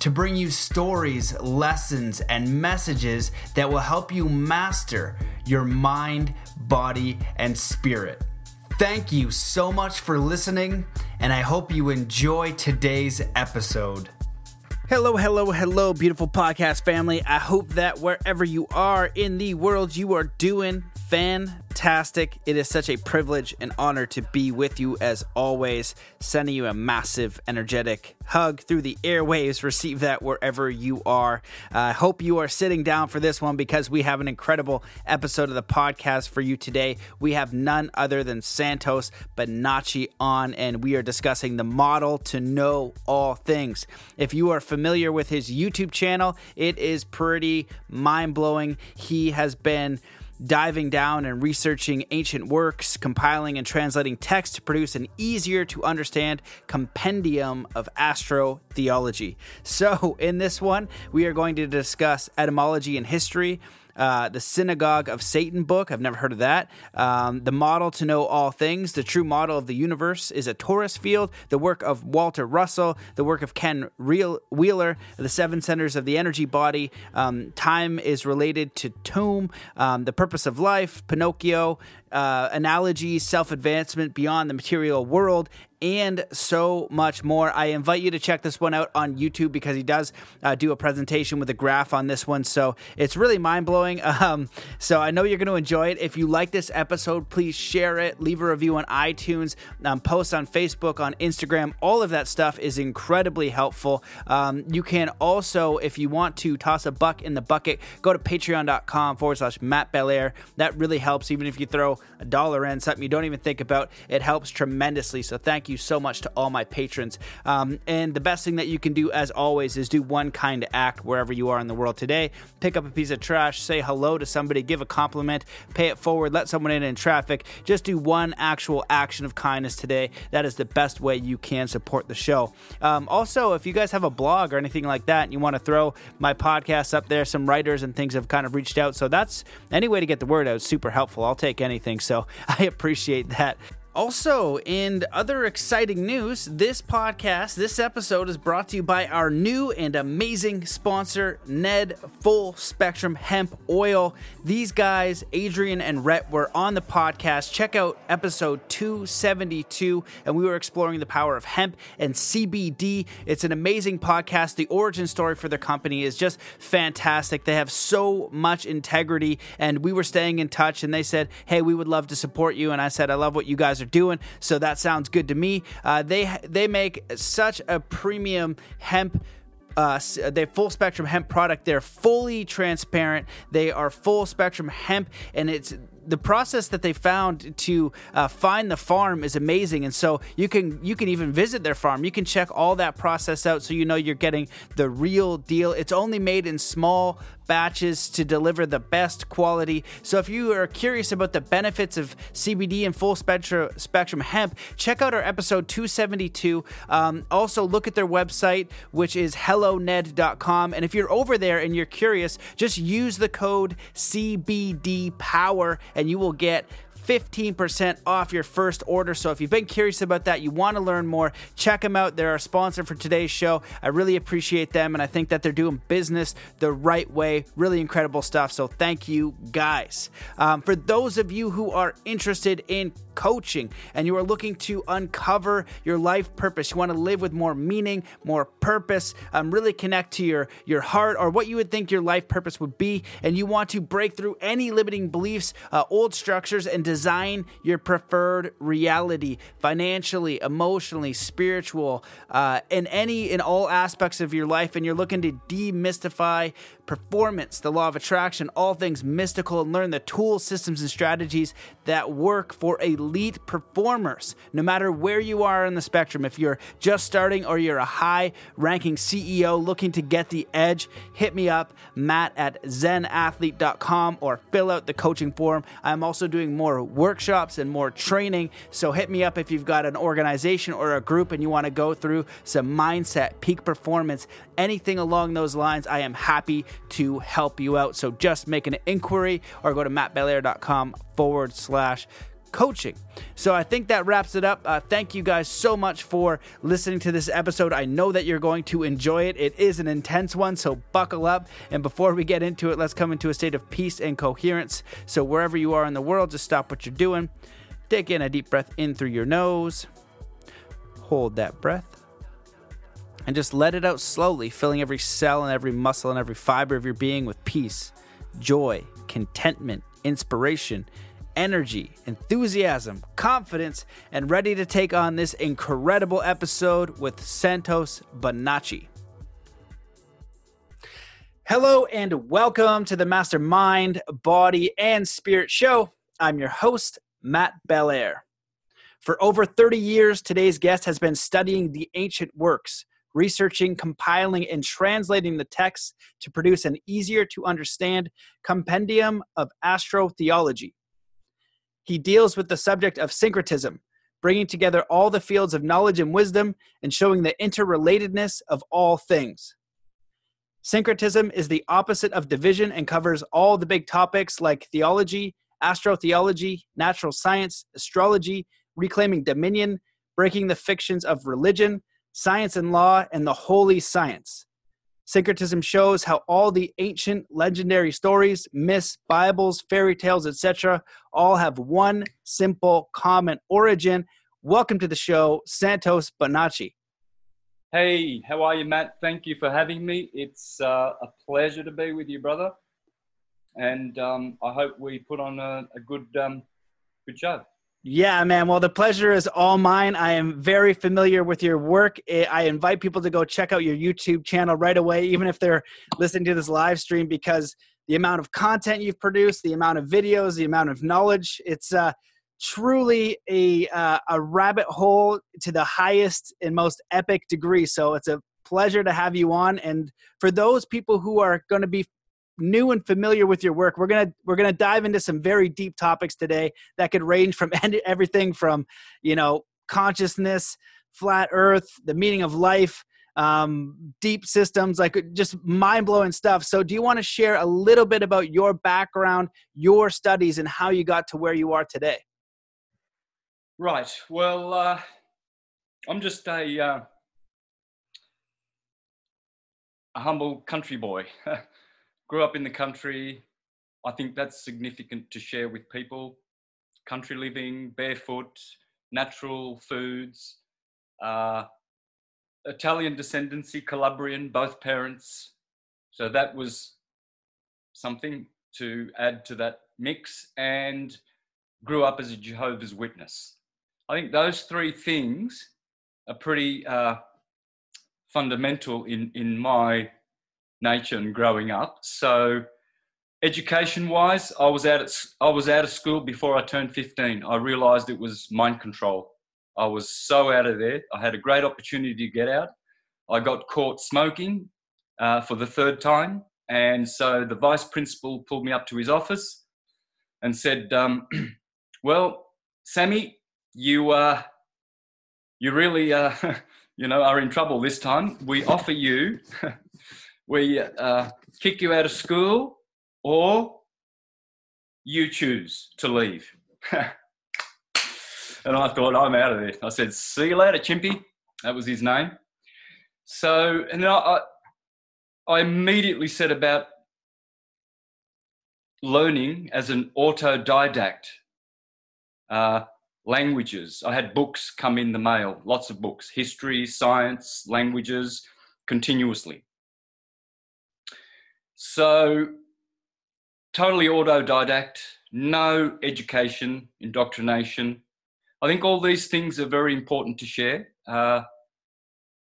to bring you stories, lessons, and messages that will help you master your mind, body, and spirit. Thank you so much for listening, and I hope you enjoy today's episode. Hello, hello, hello, beautiful podcast family. I hope that wherever you are in the world, you are doing fantastic. It is such a privilege and honor to be with you as always. Sending you a massive, energetic hug through the airwaves. Receive that wherever you are. I uh, hope you are sitting down for this one because we have an incredible episode of the podcast for you today. We have none other than Santos Bonacci on, and we are discussing the model to know all things. If you are familiar with his YouTube channel, it is pretty mind blowing. He has been diving down and researching ancient works, compiling and translating text to produce an easier to understand compendium of astrotheology. So, in this one, we are going to discuss etymology and history, uh, the Synagogue of Satan book. I've never heard of that. Um, the Model to Know All Things. The True Model of the Universe is a torus field. The work of Walter Russell. The work of Ken Real- Wheeler. The Seven Centers of the Energy Body. Um, time is related to Tomb. Um, the Purpose of Life. Pinocchio uh, self advancement beyond the material world, and so much more. I invite you to check this one out on YouTube because he does uh, do a presentation with a graph on this one. So it's really mind blowing. Um, so I know you're going to enjoy it. If you like this episode, please share it, leave a review on iTunes, um, post on Facebook, on Instagram. All of that stuff is incredibly helpful. Um, you can also, if you want to toss a buck in the bucket, go to patreon.com forward slash Matt Belair. That really helps, even if you throw a dollar in, something you don't even think about. It helps tremendously. So thank you so much to all my patrons. Um, and the best thing that you can do, as always, is do one kind act wherever you are in the world today. Pick up a piece of trash, say hello to somebody, give a compliment, pay it forward, let someone in in traffic. Just do one actual action of kindness today. That is the best way you can support the show. Um, also, if you guys have a blog or anything like that and you want to throw my podcast up there, some writers and things have kind of reached out. So that's any way to get the word out. Super helpful. I'll take anything So I appreciate that. Also, in other exciting news, this podcast, this episode is brought to you by our new and amazing sponsor, Ned Full Spectrum Hemp Oil. These guys, Adrian and Rhett, were on the podcast. Check out episode 272, and we were exploring the power of hemp and CBD. It's an amazing podcast. The origin story for their company is just fantastic. They have so much integrity, and we were staying in touch, and they said, Hey, we would love to support you. And I said, I love what you guys are doing. So that sounds good to me. Uh, they they make such a premium hemp. Uh, they full spectrum hemp product. They're fully transparent. They are full spectrum hemp, and it's the process that they found to uh, find the farm is amazing, and so you can you can even visit their farm. You can check all that process out, so you know you're getting the real deal. It's only made in small batches to deliver the best quality. So if you are curious about the benefits of CBD and full spectrum, spectrum hemp, check out our episode 272. Um, also, look at their website, which is helloned.com. And if you're over there and you're curious, just use the code CBD Power and you will get 15% off your first order. So if you've been curious about that, you want to learn more, check them out. They're our sponsor for today's show. I really appreciate them, and I think that they're doing business the right way. Really incredible stuff. So thank you, guys. Um, for those of you who are interested in coaching and you are looking to uncover your life purpose, you want to live with more meaning, more purpose, um, really connect to your, your heart or what you would think your life purpose would be, and you want to break through any limiting beliefs, uh, old structures, and design your preferred reality financially, emotionally, spiritual, uh, in any, in all aspects of your life, and you're looking to demystify performance, the law of attraction, all things mystical, and learn the tools, systems, and strategies that work for elite performers. No matter where you are in the spectrum, if you're just starting or you're a high ranking CEO looking to get the edge, hit me up, matt at zenathlete.com or fill out the coaching form. I'm also doing more workshops and more training. So hit me up if you've got an organization or a group and you want to go through some mindset, peak performance, anything along those lines. I am happy to help you out. So just make an inquiry or go to mattbelair.com forward slash coaching. So I think that wraps it up. Uh, thank you guys so much for listening to this episode. I know that you're going to enjoy it. It is an intense one, so buckle up. And before we get into it, let's come into a state of peace and coherence. So wherever you are in the world, just stop what you're doing. Take in a deep breath in through your nose. Hold that breath. And just let it out slowly, filling every cell and every muscle and every fiber of your being with peace, joy, contentment, inspiration, energy, enthusiasm, confidence, and ready to take on this incredible episode with Santos Bonacci. Hello and welcome to the Mastermind, Body, and Spirit Show. I'm your host, Matt Belair. For over 30 years, today's guest has been studying the ancient works, researching, compiling, and translating the texts to produce an easier to understand compendium of astrotheology. He deals with the subject of syncretism, bringing together all the fields of knowledge and wisdom and showing the interrelatedness of all things. Syncretism is the opposite of division and covers all the big topics like theology, astrotheology, natural science, astrology, reclaiming dominion, breaking the fictions of religion, science and law, and the holy science. Syncretism shows how all the ancient legendary stories, myths, Bibles, fairy tales, etc., all have one simple common origin. Welcome to the show, Santos Bonacci. Hey, how are you, Matt? Thank you for having me. It's uh, a pleasure to be with you, brother. And um, I hope we put on a, a good, um, good show. Yeah, man. Well, the pleasure is all mine. I am very familiar with your work. I invite people to go check out your YouTube channel right away, even if they're listening to this live stream, because the amount of content you've produced, the amount of videos, the amount of knowledge, it's uh, truly a uh, a rabbit hole to the highest and most epic degree. So it's a pleasure to have you on. And for those people who are going to be new and familiar with your work, we're gonna we're gonna dive into some very deep topics today that could range from everything from you know consciousness, flat Earth, the meaning of life. Um, deep systems, like just mind blowing stuff. So, do you want to share a little bit about your background, your studies, and how you got to where you are today? Right. Well, uh, I'm just a uh, a humble country boy. Grew up in the country. I think that's significant to share with people. Country living, barefoot, natural foods, uh, Italian descendancy, Calabrian, both parents. So that was something to add to that mix and grew up as a Jehovah's Witness. I think those three things are pretty uh, fundamental in, in my nature and growing up. So, education wise, I was out at, I was out of school before I turned 15. I realized it was mind control. I was so out of there. I had a great opportunity to get out. I got caught smoking uh, for the third time. And so the vice principal pulled me up to his office and said, um, Well, Sammy, you uh, you really uh, you know are in trouble this time. We offer you, we uh, kick you out of school, or you choose to leave. and I thought I'm out of there. I said, "See you later, Chimpy." That was his name. So, and then I, I immediately set about learning as an autodidact. Uh, languages. I had books come in the mail, lots of books, history, science, languages, continuously. So, totally autodidact, no education, indoctrination. I think all these things are very important to share. Uh,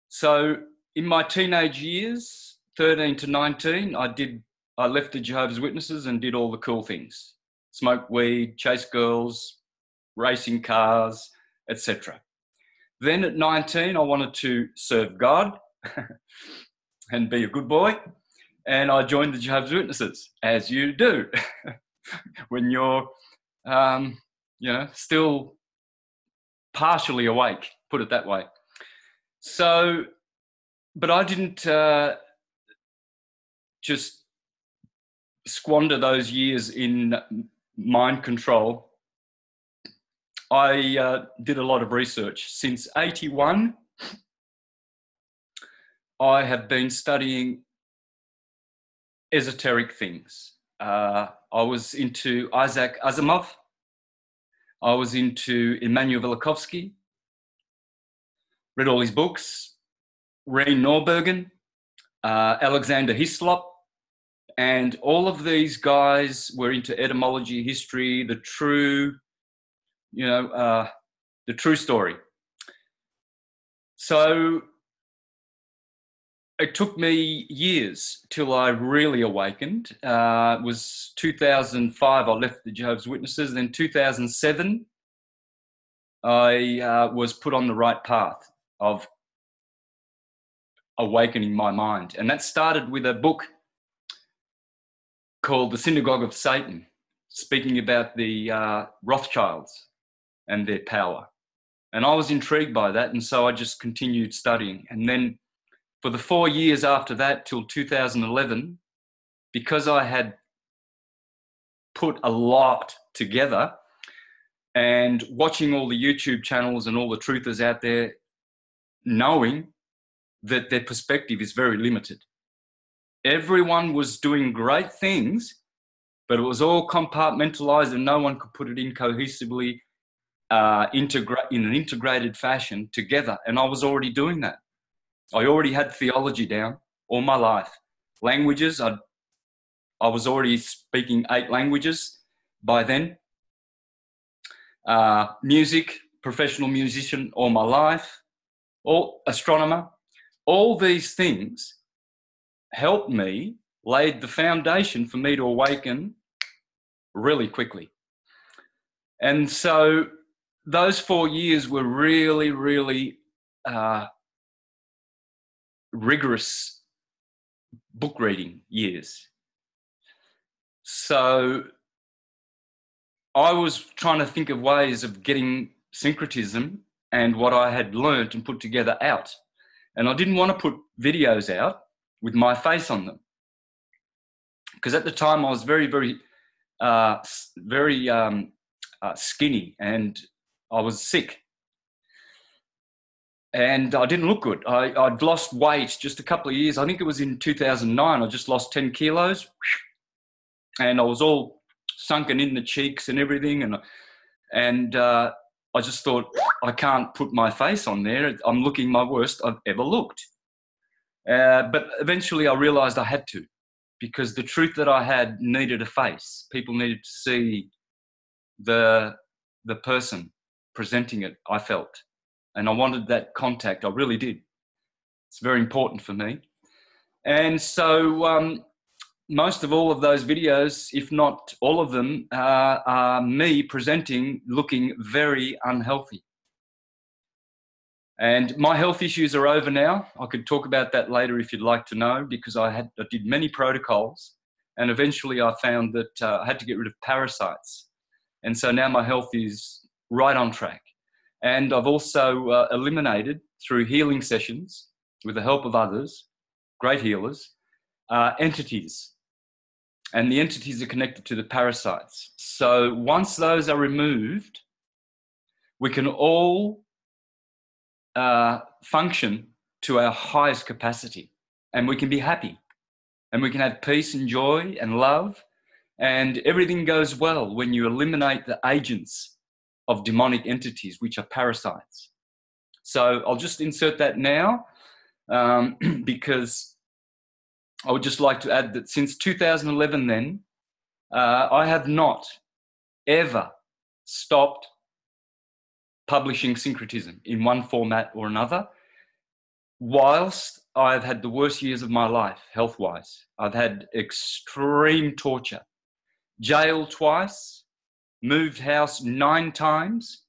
so, in my teenage years, 13 to 19, I did. I left the Jehovah's Witnesses and did all the cool things: smoke weed, chase girls, racing cars, etc. Then at 19, I wanted to serve God and be a good boy. And I joined the Jehovah's Witnesses, as you do when you're, um, you know, still partially awake, put it that way. So, but I didn't uh, just squander those years in mind control. I uh, did a lot of research. Since 81, I have been studying esoteric things. Uh, I was into Isaac Asimov. I was into Immanuel Velikovsky. Read all his books. Rene Noorbergen, uh, Alexander Hislop, and all of these guys were into etymology, history, the true, you know, uh, the true story. So it took me years till I really awakened. Uh, it was 2005, I left the Jehovah's Witnesses. Then 2007, I uh, was put on the right path of awakening my mind. And that started with a book called The Synagogue of Satan, speaking about the uh, Rothschilds and their power. And I was intrigued by that. And so I just continued studying. And then for the four years after that till 2011, because I had put a lot together and watching all the YouTube channels and all the truthers out there, knowing that their perspective is very limited. Everyone was doing great things, but it was all compartmentalized and no one could put it in cohesively uh, integra- in an integrated fashion together. And I was already doing that. I already had theology down all my life. Languages, i I was already speaking eight languages by then. Uh, music, professional musician all my life, all astronomer. All these things helped me, laid the foundation for me to awaken really quickly. And so those four years were really, really uh, rigorous book reading years. So I was trying to think of ways of getting syncretism and what I had learnt and put together out. And I didn't want to put videos out with my face on them. Because at the time I was very, very, uh, very um, uh, skinny and I was sick and I didn't look good. I, would lost weight just a couple of years. I think it was in 2009. I just lost 10 kilos, and I was all sunken in the cheeks and everything. And and uh, I just thought I can't put my face on there. I'm looking my worst I've ever looked. Uh, but eventually, I realised I had to, because the truth that I had needed a face. People needed to see the the person presenting it. I felt and I wanted that contact. I really did. It's very important for me. And so, um, most of all of those videos, if not all of them, uh, are me presenting looking very unhealthy. And my health issues are over now. I could talk about that later if you'd like to know, because I had I did many protocols, and eventually I found that uh, I had to get rid of parasites, and so now my health is right on track. And I've also uh, eliminated through healing sessions with the help of others, great healers, uh, entities. And the entities are connected to the parasites. So once those are removed, we can all uh, function to our highest capacity and we can be happy and we can have peace and joy and love and everything goes well when you eliminate the agents of demonic entities, which are parasites. So I'll just insert that now um, because I would just like to add that since 2011, then, uh, I have not ever stopped publishing syncretism in one format or another, whilst I've had the worst years of my life, health wise. I've had extreme torture, jail twice, moved house nine times,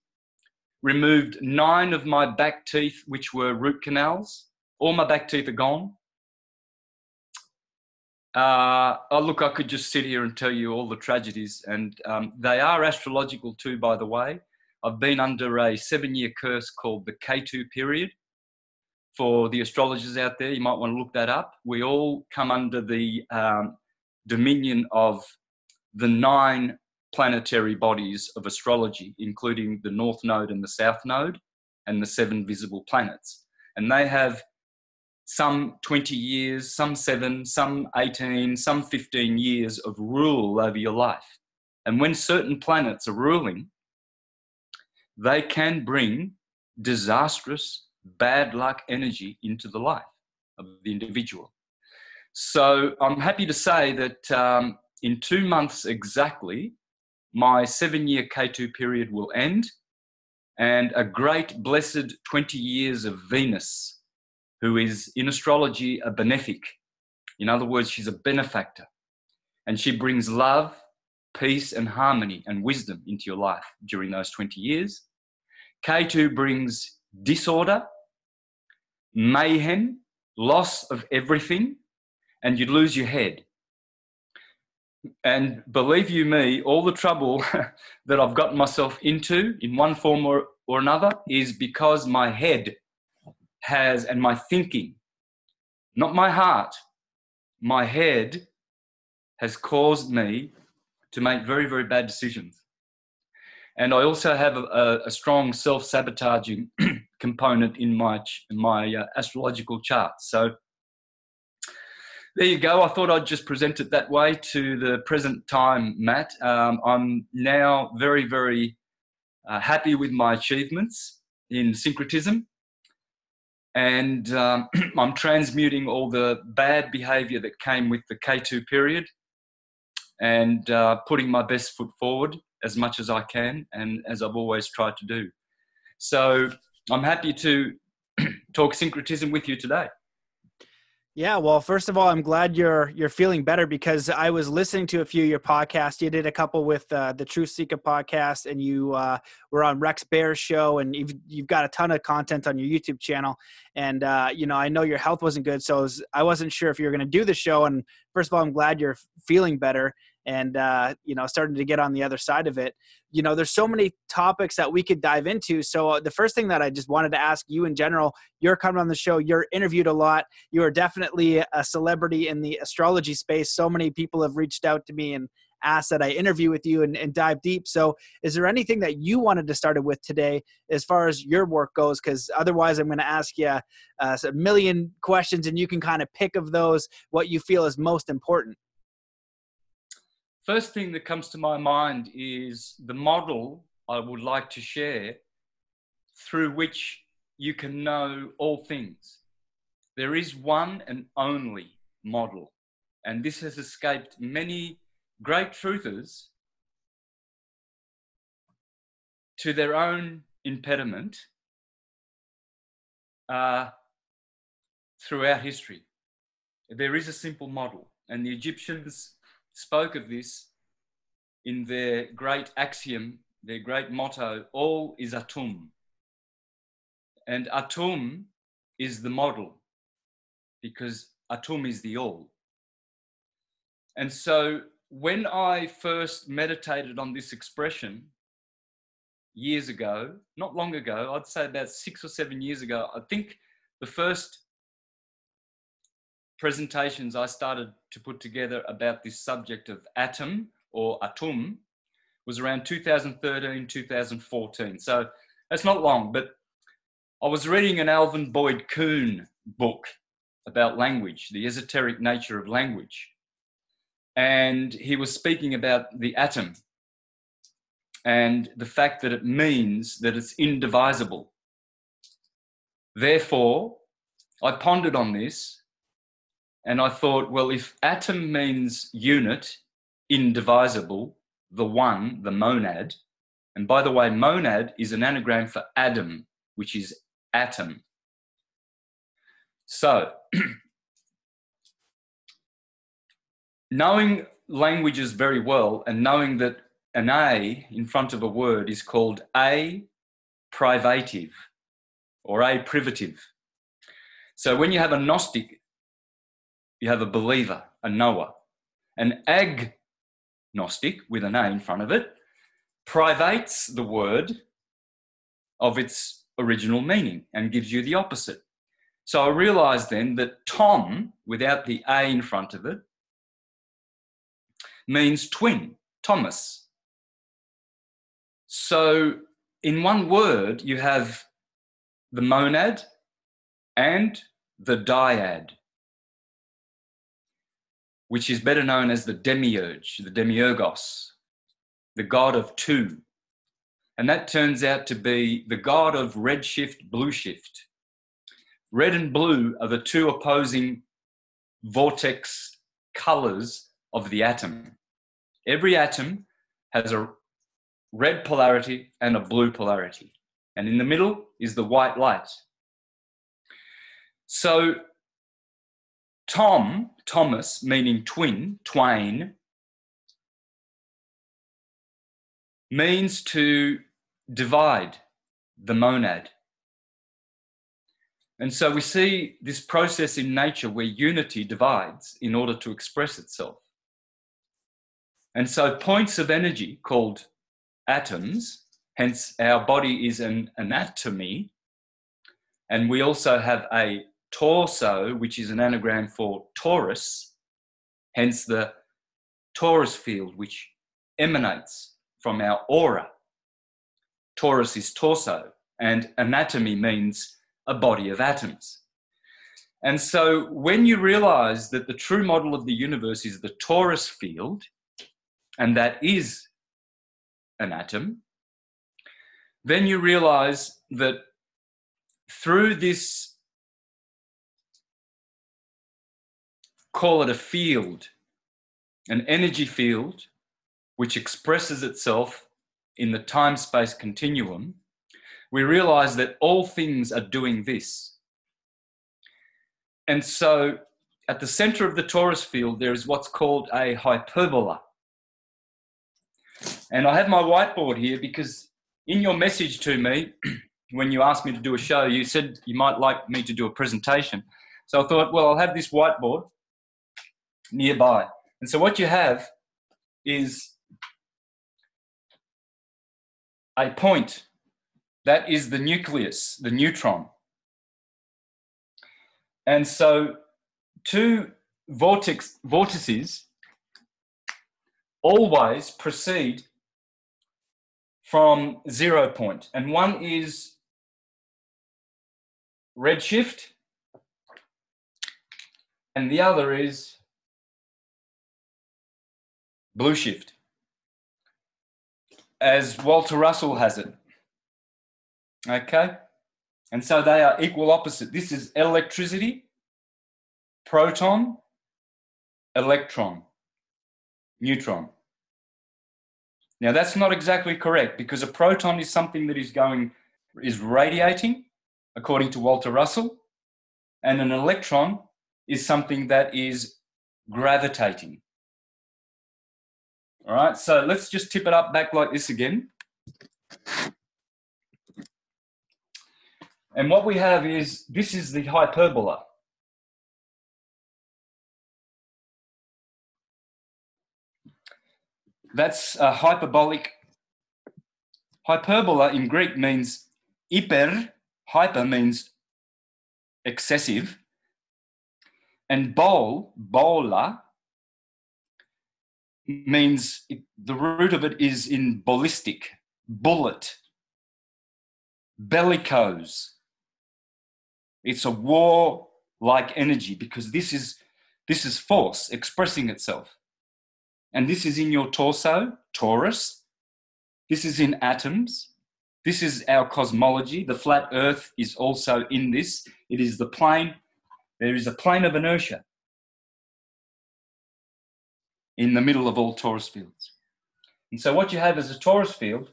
removed nine of my back teeth, which were root canals. All my back teeth are gone. Uh, oh, look, I could just sit here and tell you all the tragedies, and um, they are astrological too, by the way. I've been under a seven year curse called the K2 period. For the astrologers out there, you might want to look that up. We all come under the um, dominion of the nine planetary bodies of astrology, including the North Node and the South Node, and the seven visible planets. And they have some 20 years, some seven, some 18, some 15 years of rule over your life. And when certain planets are ruling, they can bring disastrous, bad luck energy into the life of the individual. So I'm happy to say that um, in two months exactly, my seven year K2 period will end, and a great blessed 20 years of Venus who is in astrology a benefic. In other words, she's a benefactor. And she brings love, peace, and harmony and wisdom into your life during those 20 years. K2 brings disorder, mayhem, loss of everything, and you lose your head. And believe you me, all the trouble that I've gotten myself into in one form or, or another is because my head has, and my thinking, not my heart, my head has caused me to make very, very bad decisions. And I also have a, a strong self sabotaging component in my, my uh, astrological chart. So there you go. I thought I'd just present it that way to the present time, Matt. Um, I'm now very, very uh, happy with my achievements in syncretism and um, I'm transmuting all the bad behavior that came with the K2 period and uh, putting my best foot forward as much as I can and as I've always tried to do. So I'm happy to talk syncretism with you today. Yeah, well, first of all, I'm glad you're you're feeling better because I was listening to a few of your podcasts. You did a couple with uh, the Truth Seeker podcast, and you uh, were on Rex Bear's show, and you've you've got a ton of content on your YouTube channel. And uh, you know, I know your health wasn't good, so was, I wasn't sure if you were going to do the show. And first of all, I'm glad you're feeling better and uh, you know starting to get on the other side of it. You know there's so many topics that we could dive into. So uh, the first thing that i just wanted to ask you in general you're coming on the show you're interviewed a lot you are definitely a celebrity in the astrology space. So many people have reached out to me and asked that i interview with you and, and dive deep. So is there anything that you wanted to start with today as far as your work goes? Because otherwise i'm going to ask you uh, a million questions and you can kind of pick of those what you feel is most important First thing that comes to my mind is the model I would like to share through which you can know all things. There is one and only model, and this has escaped many great truthers to their own impediment uh, throughout history. There is a simple model, and the Egyptians spoke of this in their great axiom, their great motto, all is Atum. And Atum is the model because Atum is the all. And so when I first meditated on this expression years ago, not long ago, I'd say about six or seven years ago, I think the first presentations I started to put together about this subject of atom or atum was around 2013, 2014. So that's not long, but I was reading an Alvin Boyd Kuhn book about language, the esoteric nature of language. And he was speaking about the atom and the fact that it means that it's indivisible. Therefore, I pondered on this and I thought, well, if atom means unit, indivisible, the one, the monad, and by the way, monad is an anagram for Adam, which is atom. So, knowing languages very well and knowing that an A in front of a word is called a privative or a privative. So when you have a Gnostic, you have a believer, a knower. An agnostic with an A in front of it privates the word of its original meaning and gives you the opposite. So I realized then that Tom, without the A in front of it, means twin, Thomas. So in one word, you have the monad and the dyad, which is better known as the demiurge, the demiurgos, the god of two. And that turns out to be the god of redshift, blue shift. Red and blue are the two opposing vortex colors of the atom. Every atom has a red polarity and a blue polarity. And in the middle is the white light. So, Tom, Thomas, meaning twin, twain, means to divide the monad. And so we see this process in nature where unity divides in order to express itself. And so points of energy called atoms, hence our body is an anatomy. And we also have a torso, which is an anagram for Taurus, hence the Taurus field, which emanates from our aura. Taurus is torso, and anatomy means a body of atoms. And so when you realize that the true model of the universe is the torus field, and that is an atom, then you realize that through this, call it a field, an energy field, which expresses itself in the time space continuum, we realize that all things are doing this. And so at the center of the torus field, there is what's called a hyperbola. And I have my whiteboard here because in your message to me, when you asked me to do a show, you said you might like me to do a presentation. So I thought, well, I'll have this whiteboard nearby. And so what you have is a point that is the nucleus, the neutron. And so two vortex, vortices always proceed from zero point, and one is redshift, and the other is blue shift, as Walter Russell has it. Okay? And so they are equal opposite. This is electricity, proton, electron, neutron. Now that's not exactly correct because a proton is something that is going is radiating, according to Walter Russell, and an electron is something that is gravitating. All right, so let's just tip it up back like this again. And what we have is this is the hyperbola. That's a hyperbolic. Hyperbola in Greek means hyper, hyper means excessive, and bol, bola, means the root of it is in ballistic, bullet, bellicose. It's a war like energy because this is this is force expressing itself. And this is in your torso, Taurus. This is in atoms. This is our cosmology. The flat earth is also in this. It is the plane. There is a plane of inertia in the middle of all torus fields. And so what you have is a torus field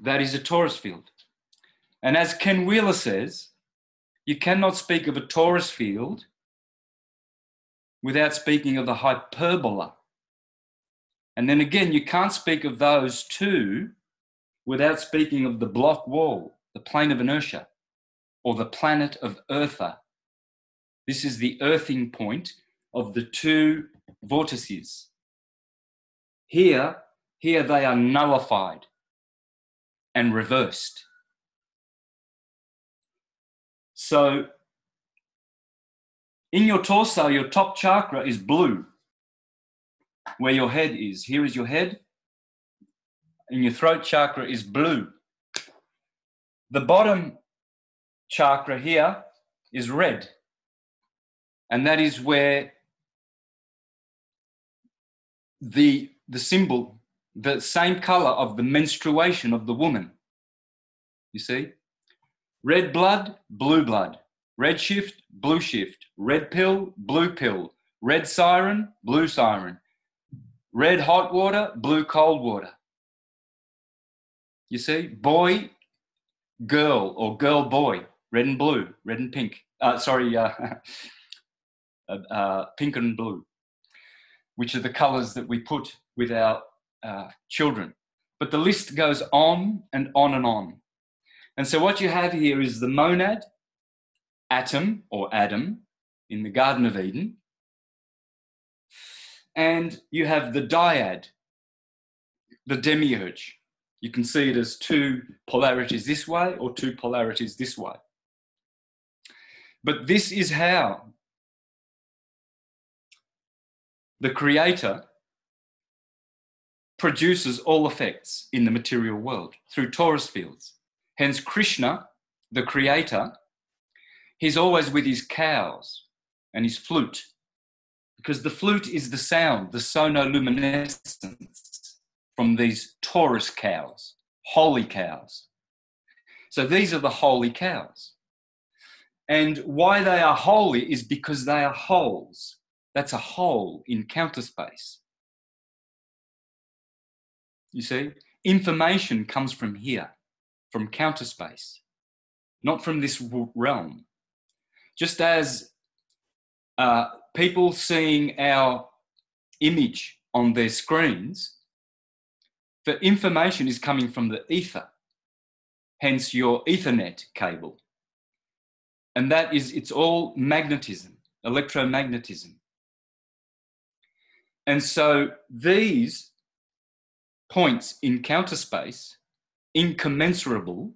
that is a torus field. And as Ken Wheeler says, you cannot speak of a torus field without speaking of the hyperbola. And then again, you can't speak of those two without speaking of the block wall, the plane of inertia, or the planet of Eartha. This is the earthing point of the two vortices. Here, here they are nullified and reversed. So, in your torso, your top chakra is blue, where your head is. Here is your head, and your throat chakra is blue. The bottom chakra here is red, and that is where the, the symbol, the same color of the menstruation of the woman. You see? Red blood, blue blood. Red shift, blue shift. Red pill, blue pill. Red siren, blue siren. Red hot water, blue cold water. You see? Boy, girl, or girl, boy. Red and blue, red and pink. Uh, sorry, uh, uh, pink and blue which are the colors that we put with our uh, children. But the list goes on and on and on. And so what you have here is the monad, atom or Adam in the Garden of Eden. And you have the dyad, the demiurge. You can see it as two polarities this way or two polarities this way. But this is how the creator produces all effects in the material world through torus fields. Hence, Krishna, the creator, he's always with his cows and his flute, because the flute is the sound, the sonoluminescence from these torus cows, holy cows. So these are the holy cows. And why they are holy is because they are holes. That's a hole in counter space. You see, information comes from here, from counter space, not from this realm. Just as uh, people seeing our image on their screens, the information is coming from the ether, hence your Ethernet cable. And that is, it's all magnetism, electromagnetism. And so these points in counter space, incommensurable,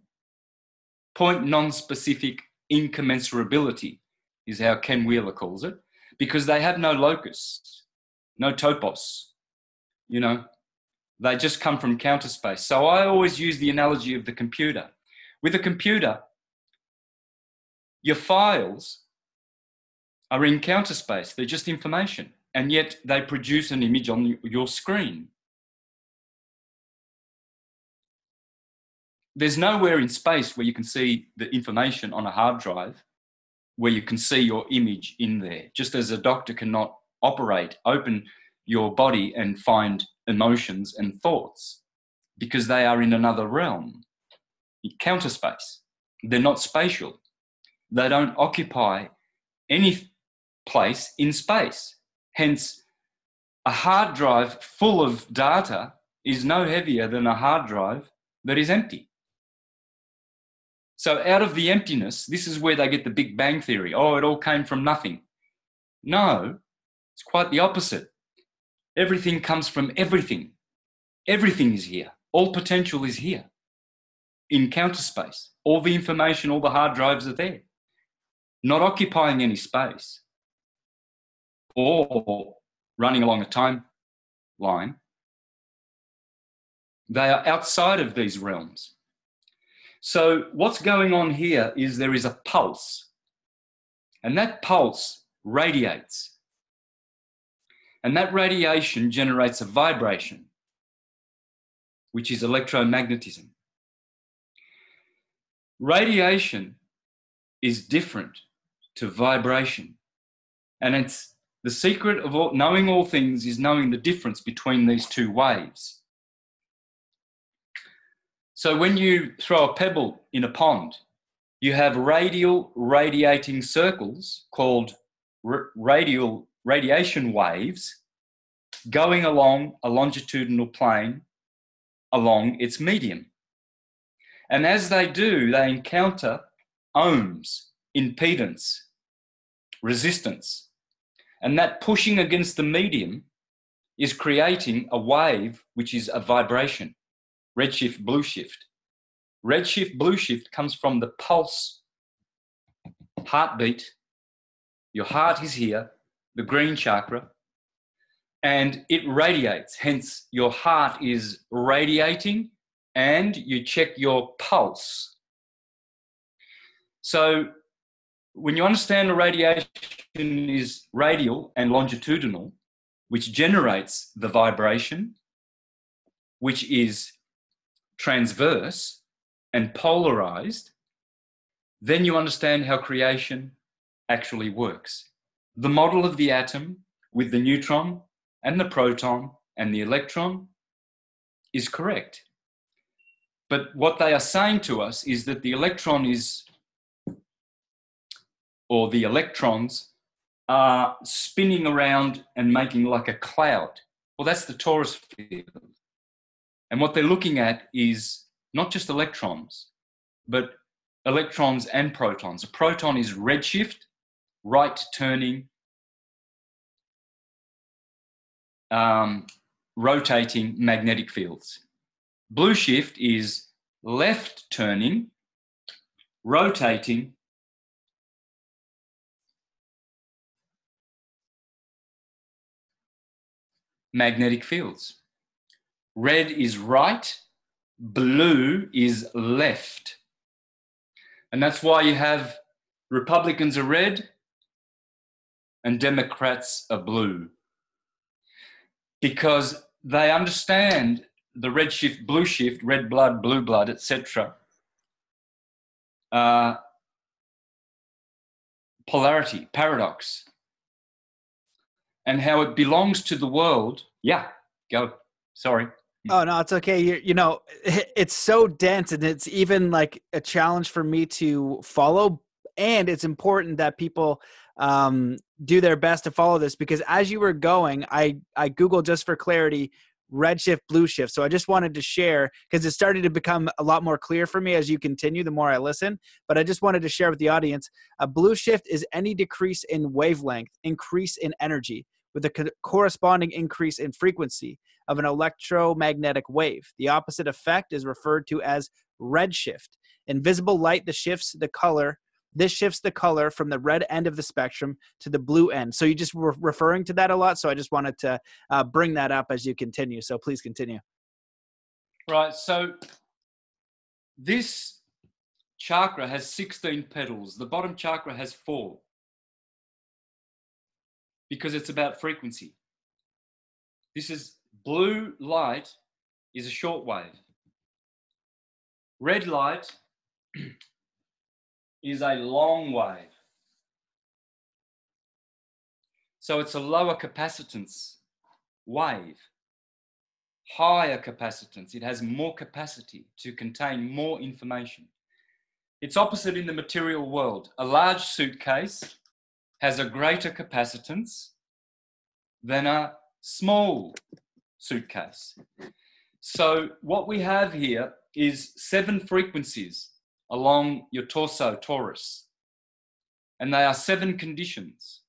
point non-specific incommensurability is how Ken Wheeler calls it, because they have no locus, no topos, you know, they just come from counter space. So I always use the analogy of the computer. With a computer, your files are in counter space, they're just information and yet they produce an image on your screen. There's nowhere in space where you can see the information on a hard drive where you can see your image in there, just as a doctor cannot operate, open your body and find emotions and thoughts because they are in another realm, counter space. They're not spatial. They don't occupy any place in space. Hence, a hard drive full of data is no heavier than a hard drive that is empty. So, out of the emptiness, this is where they get the Big Bang Theory. Oh, it all came from nothing. No, it's quite the opposite. Everything comes from everything. Everything is here. All potential is here in counter space. All the information, all the hard drives are there, not occupying any space or running along a timeline, they are outside of these realms. So, what's going on here is there is a pulse, and that pulse radiates. And that radiation generates a vibration, which is electromagnetism. Radiation is different to vibration, and it's the secret of all, knowing all things is knowing the difference between these two waves. So when you throw a pebble in a pond, you have radial radiating circles called radial radiation waves going along a longitudinal plane along its medium. And as they do, they encounter ohms, impedance, resistance. And that pushing against the medium is creating a wave which is a vibration redshift, blue shift. Redshift, blue shift comes from the pulse heartbeat. Your heart is here, the green chakra, and it radiates. Hence, your heart is radiating, and you check your pulse. So, when you understand the radiation is radial and longitudinal, which generates the vibration, which is transverse and polarized, then you understand how creation actually works. The model of the atom with the neutron and the proton and the electron is correct. But what they are saying to us is that the electron is, or the electrons are spinning around and making like a cloud. Well, that's the torus field. And what they're looking at is not just electrons, but electrons and protons. A proton is redshift, right turning, um, rotating magnetic fields. Blue shift is left turning, rotating magnetic fields. Red is right, blue is left. And that's why you have Republicans are red and Democrats are blue. Because they understand the red shift, blue shift, red blood, blue blood, etc. Uh, polarity, paradox, and how it belongs to the world. Yeah, go. Sorry. Oh no, it's okay. You, you know, it's so dense, and it's even like a challenge for me to follow. And it's important that people um, do their best to follow this because as you were going, I I googled just for clarity red shift blue shift so i just wanted to share because it started to become a lot more clear for me as you continue the more i listen but i just wanted to share with the audience a blue shift is any decrease in wavelength increase in energy with a co- corresponding increase in frequency of an electromagnetic wave. The opposite effect is referred to as redshift. In visible light, the shifts the color. This shifts the color from the red end of the spectrum to the blue end. So you just were referring to that a lot. So I just wanted to uh, bring that up as you continue. So please continue. Right. So this chakra has 16 petals. The bottom chakra has four because it's about frequency. This is blue light is a short wave. Red light is a long wave. So it's a lower capacitance wave, higher capacitance. It has more capacity to contain more information. It's opposite in the material world. A large suitcase has a greater capacitance than a small suitcase. So, what we have here is seven frequencies along your torso, torus, and they are seven conditions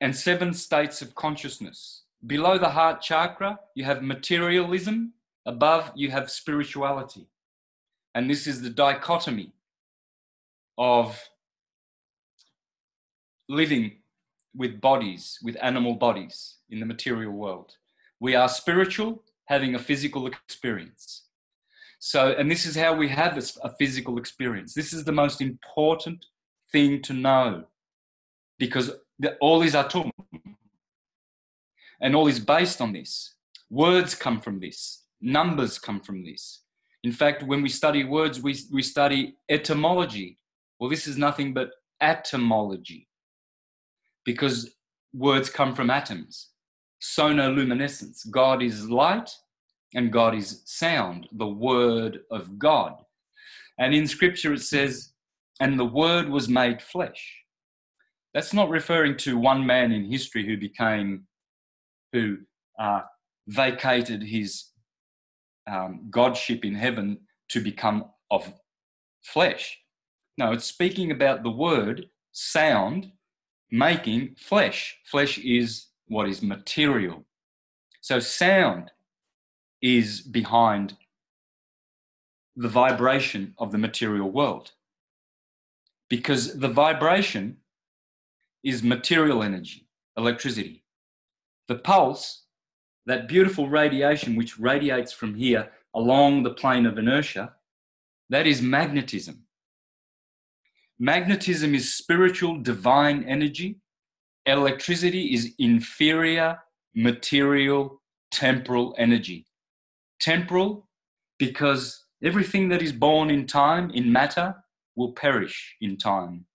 and seven states of consciousness. Below the heart chakra, you have materialism, above, you have spirituality. And this is the dichotomy of living with bodies, with animal bodies in the material world. We are spiritual, having a physical experience. So, and this is how we have a physical experience. This is the most important thing to know because the, all is atum and all is based on this. Words come from this, numbers come from this. In fact, when we study words, we, we study etymology. Well, this is nothing but atomology because words come from atoms. Sonoluminescence. God is light and God is sound, the word of God. And in scripture it says, and the word was made flesh. That's not referring to one man in history who became, who uh, vacated his um, godship in heaven to become of flesh. No, it's speaking about the word sound making flesh. Flesh is what is material. So sound is behind the vibration of the material world. Because the vibration is material energy, electricity. The pulse, that beautiful radiation which radiates from here along the plane of inertia, that is magnetism. Magnetism is spiritual, divine energy. Electricity is inferior, material, temporal energy. Temporal because everything that is born in time, in matter, will perish in time.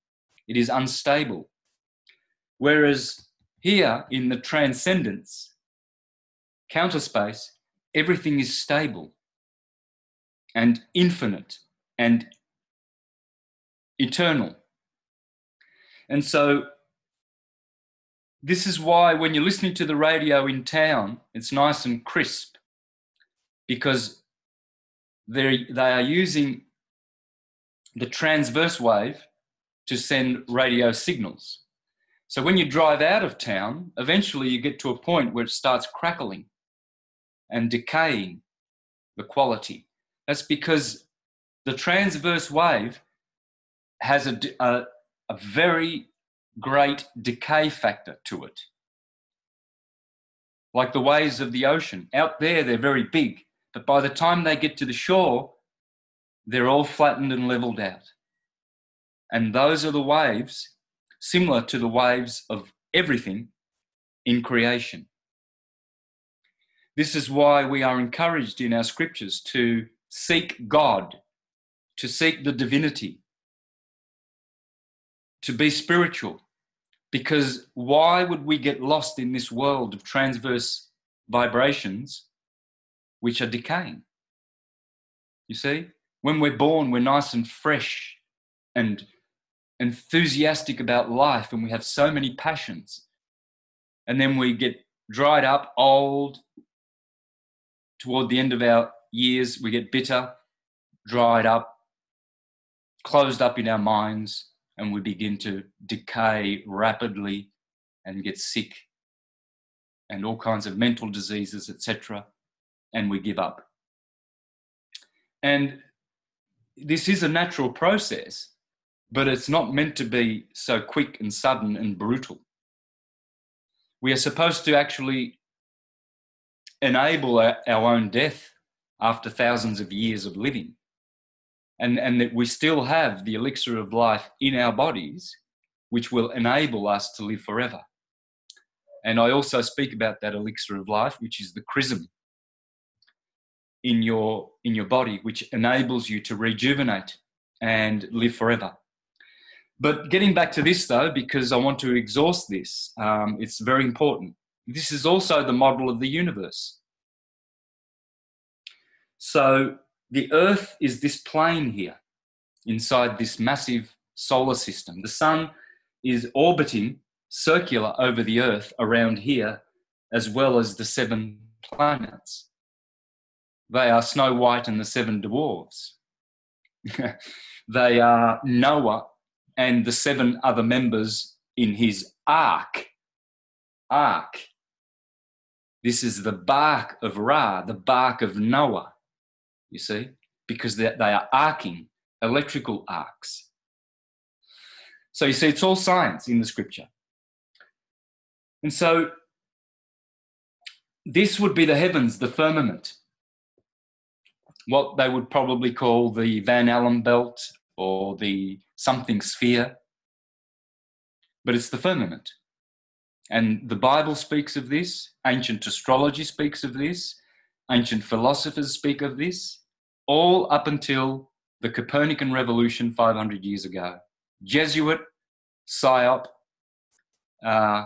It is unstable. Whereas here in the transcendence, counter space, everything is stable and infinite and eternal. And so, this is why when you're listening to the radio in town, it's nice and crisp because they they are using the transverse wave to send radio signals. So when you drive out of town, eventually you get to a point where it starts crackling and decaying the quality. That's because the transverse wave has a, a, a very great decay factor to it. Like the waves of the ocean. Out there, they're very big, but by the time they get to the shore, they're all flattened and leveled out. And those are the waves similar to the waves of everything in creation. This is why we are encouraged in our scriptures to seek God, to seek the divinity, to be spiritual. Because why would we get lost in this world of transverse vibrations which are decaying? You see, when we're born, we're nice and fresh and enthusiastic about life, and we have so many passions. And then we get dried up, old. Toward the end of our years, we get bitter, dried up, closed up in our minds, and we begin to decay rapidly and get sick and all kinds of mental diseases, etc., and we give up. And this is a natural process, but it's not meant to be so quick and sudden and brutal. We are supposed to actually enable our, own death after thousands of years of living and, and that we still have the elixir of life in our bodies, which will enable us to live forever. And I also speak about that elixir of life, which is the chrism in your in your body, which enables you to rejuvenate and live forever. But getting back to this though, because I want to exhaust this, um, it's very important. This is also the model of the universe. So the Earth is this plane here inside this massive solar system. The Sun is orbiting circular over the Earth around here, as well as the seven planets. They are Snow White and the seven dwarves. they are Noah and the seven other members in his ark. Ark. This is the bark of Ra, the bark of Noah you see, because they, they are arcing, electrical arcs. So you see, it's all science in the scripture. And so this would be the heavens, the firmament, what they would probably call the Van Allen belt or the something sphere. But it's the firmament. And the Bible speaks of this, ancient astrology speaks of this, ancient philosophers speak of this all up until the Copernican revolution 500 years ago. Jesuit psyop uh,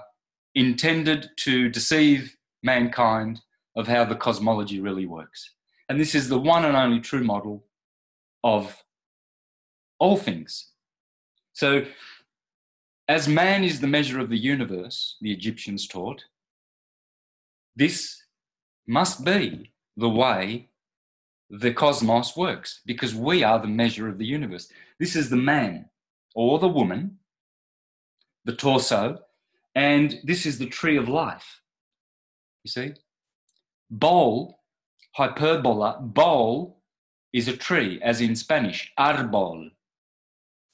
intended to deceive mankind of how the cosmology really works. And this is the one and only true model of all things. So as man is the measure of the universe, the Egyptians taught, this must be the way the cosmos works because we are the measure of the universe. This is the man or the woman, the torso, and this is the tree of life. You see? Bol, hyperbola, bol is a tree, as in Spanish, arbol.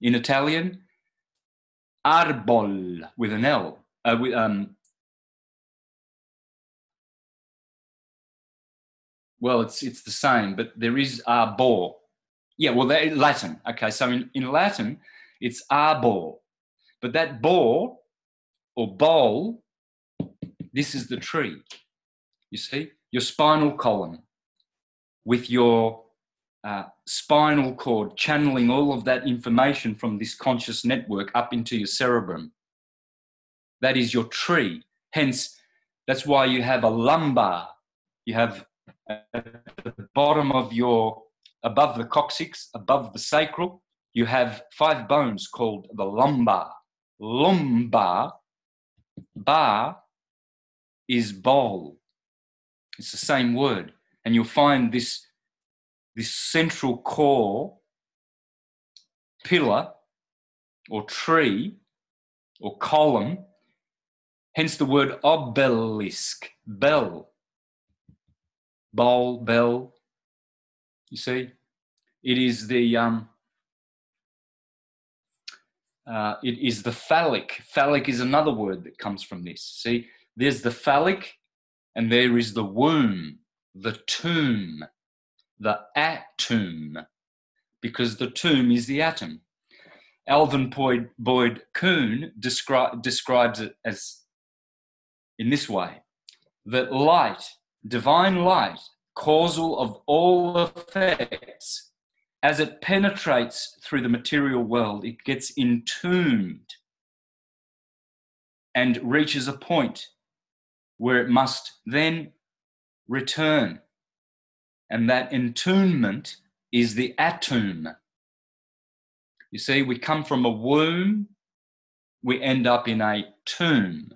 In Italian, arbol with an L. Uh, with, um, well, it's it's the same, but there is arbor. Yeah, well, that, Latin. Okay, so in, in Latin, it's arbor, but that bor or bowl, this is the tree. You see, your spinal column with your uh, spinal cord channeling all of that information from this conscious network up into your cerebrum. That is your tree. Hence, that's why you have a lumbar. You have at the bottom of your, above the coccyx, above the sacral, you have five bones called the lumbar. Lumbar, bar is bowl. It's the same word. And you'll find this this central core pillar or tree or column, hence the word obelisk, bell, bowl, bell. You see, it is the um, uh, it is the phallic. Phallic is another word that comes from this. See, there's the phallic, and there is the womb, the tomb the atom, because the tomb is the atom. Alvin Boyd, Boyd Kuhn descri- describes it as in this way that light, divine light, causal of all effects, as it penetrates through the material world, it gets entombed and reaches a point where it must then return and that entombment is the atom. You see, we come from a womb, we end up in a tomb.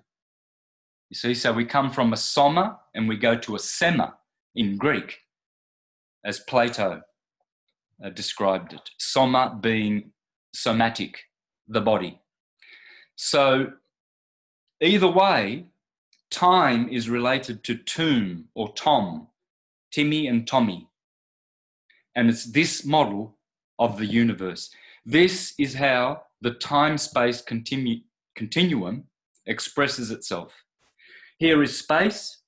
You see, so we come from a soma and we go to a sema in Greek, as Plato uh, described it. Soma being somatic, the body. So, either way, time is related to tomb or tom, Timmy and Tommy. And it's this model of the universe. This is how the time space continu- continuum expresses itself. Here is space,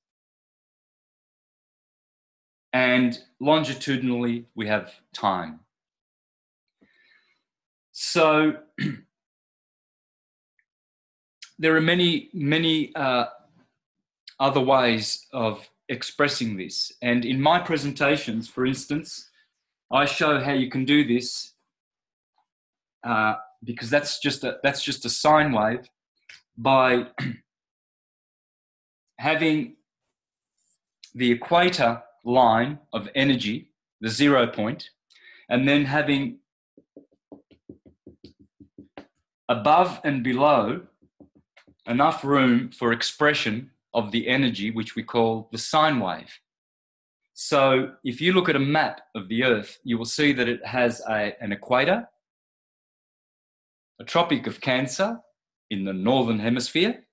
and longitudinally, we have time. So, there are many, many uh, other ways of expressing this. And in my presentations, for instance, I show how you can do this uh, because that's just a that's just a sine wave by having the equator line of energy, the zero point, and then having above and below enough room for expression of the energy, which we call the sine wave. So if you look at a map of the Earth, you will see that it has a, an equator, a Tropic of Cancer in the northern hemisphere,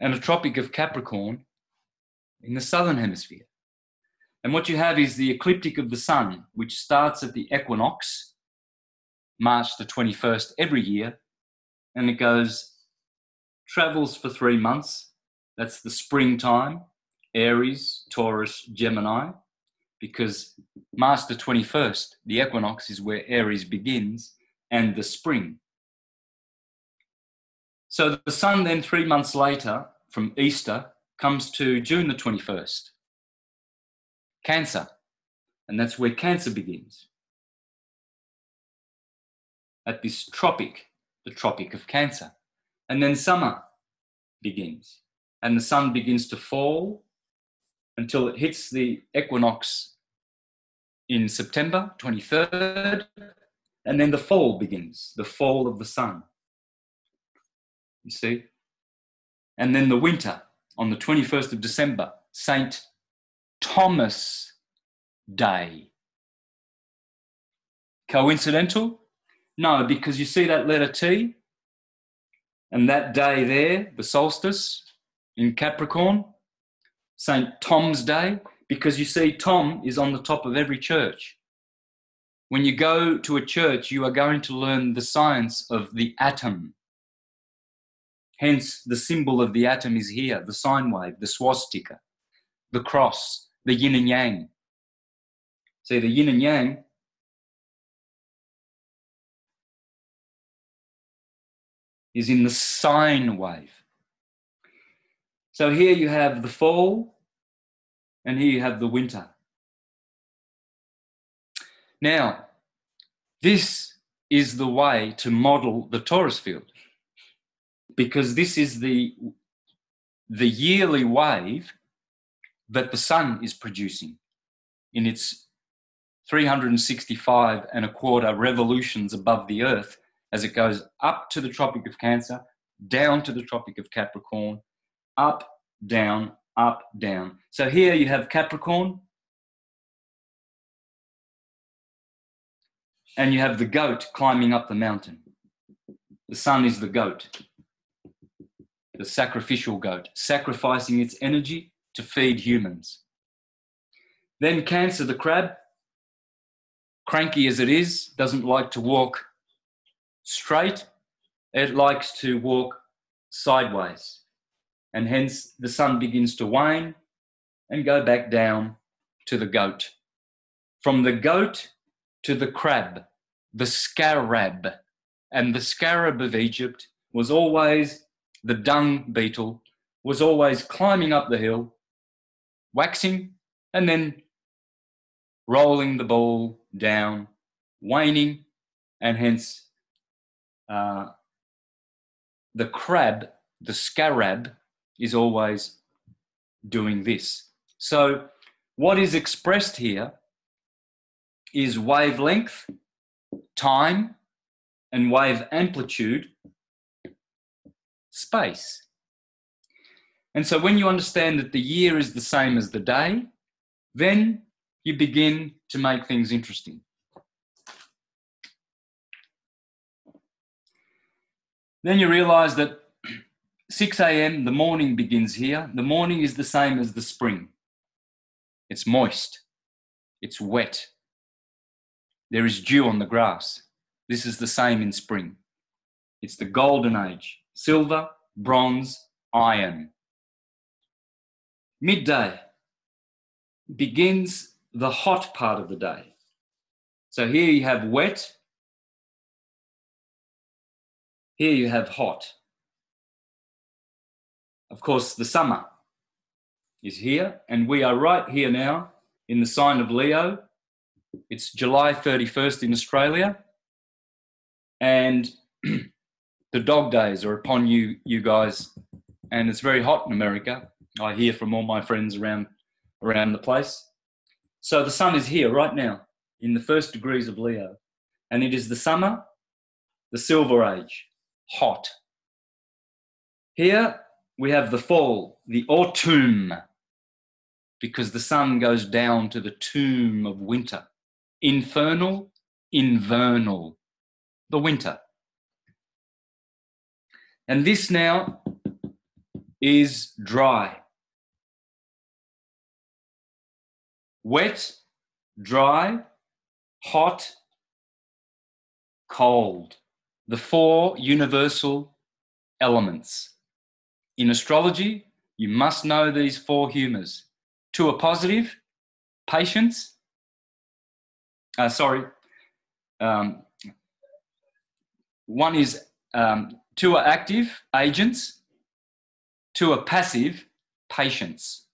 and a Tropic of Capricorn in the southern hemisphere. And what you have is the ecliptic of the sun, which starts at the equinox, March the 21st every year, and it goes, travels for three months, that's the springtime, Aries, Taurus, Gemini, because the 21st, the equinox is where Aries begins and the spring. So the sun then, three months later, from Easter, comes to June the 21st, Cancer. And that's where Cancer begins. At this tropic, the Tropic of Cancer. And then summer begins and the sun begins to fall until it hits the equinox in September 23rd, and then the fall begins, the fall of the sun. you see. And then the winter on the 21st of December, St. Thomas Day. Coincidental? No, because you see that letter T and that day there, the solstice in Capricorn, St. Tom's Day, because you see, Tom is on the top of every church. When you go to a church, you are going to learn the science of the atom. Hence, the symbol of the atom is here the sine wave, the swastika, the cross, the yin and yang. See, the yin and yang is in the sine wave. So here you have the fall, and here you have the winter. Now, this is the way to model the torus field because this is the, the yearly wave that the sun is producing in its 365 and a quarter revolutions above the earth as it goes up to the Tropic of Cancer, down to the Tropic of Capricorn, up, down, up, down. So here you have Capricorn, and you have the goat climbing up the mountain. The sun is the goat, the sacrificial goat, sacrificing its energy to feed humans. Then Cancer, the crab, cranky as it is, doesn't like to walk straight, it likes to walk sideways. And hence the sun begins to wane and go back down to the goat. From the goat to the crab, the scarab. And the scarab of Egypt was always the dung beetle, was always climbing up the hill, waxing, and then rolling the ball down, waning, and hence uh, the crab, the scarab, is always doing this. So, what is expressed here is wavelength, time, and wave amplitude, space. And so, when you understand that the year is the same as the day, then you begin to make things interesting. Then you realize that 6 a.m., the morning begins here. The morning is the same as the spring. It's moist, it's wet. There is dew on the grass. This is the same in spring. It's the golden age silver, bronze, iron. Midday begins the hot part of the day. So here you have wet, here you have hot. Of course, the summer is here, and we are right here now in the sign of Leo. It's July 31st in Australia, and the dog days are upon you, you guys, and it's very hot in America. I hear from all my friends around around the place. So the sun is here right now in the first degrees of Leo, and it is the summer, the silver age hot. Here we have the fall, the autumn, because the sun goes down to the tomb of winter. Infernal, invernal, the winter. And this now is dry. Wet, dry, hot, cold the four universal elements. In astrology, you must know these four humors. Two are positive, patience, uh, sorry, um, one is um, two are active, agents, two are passive, patience.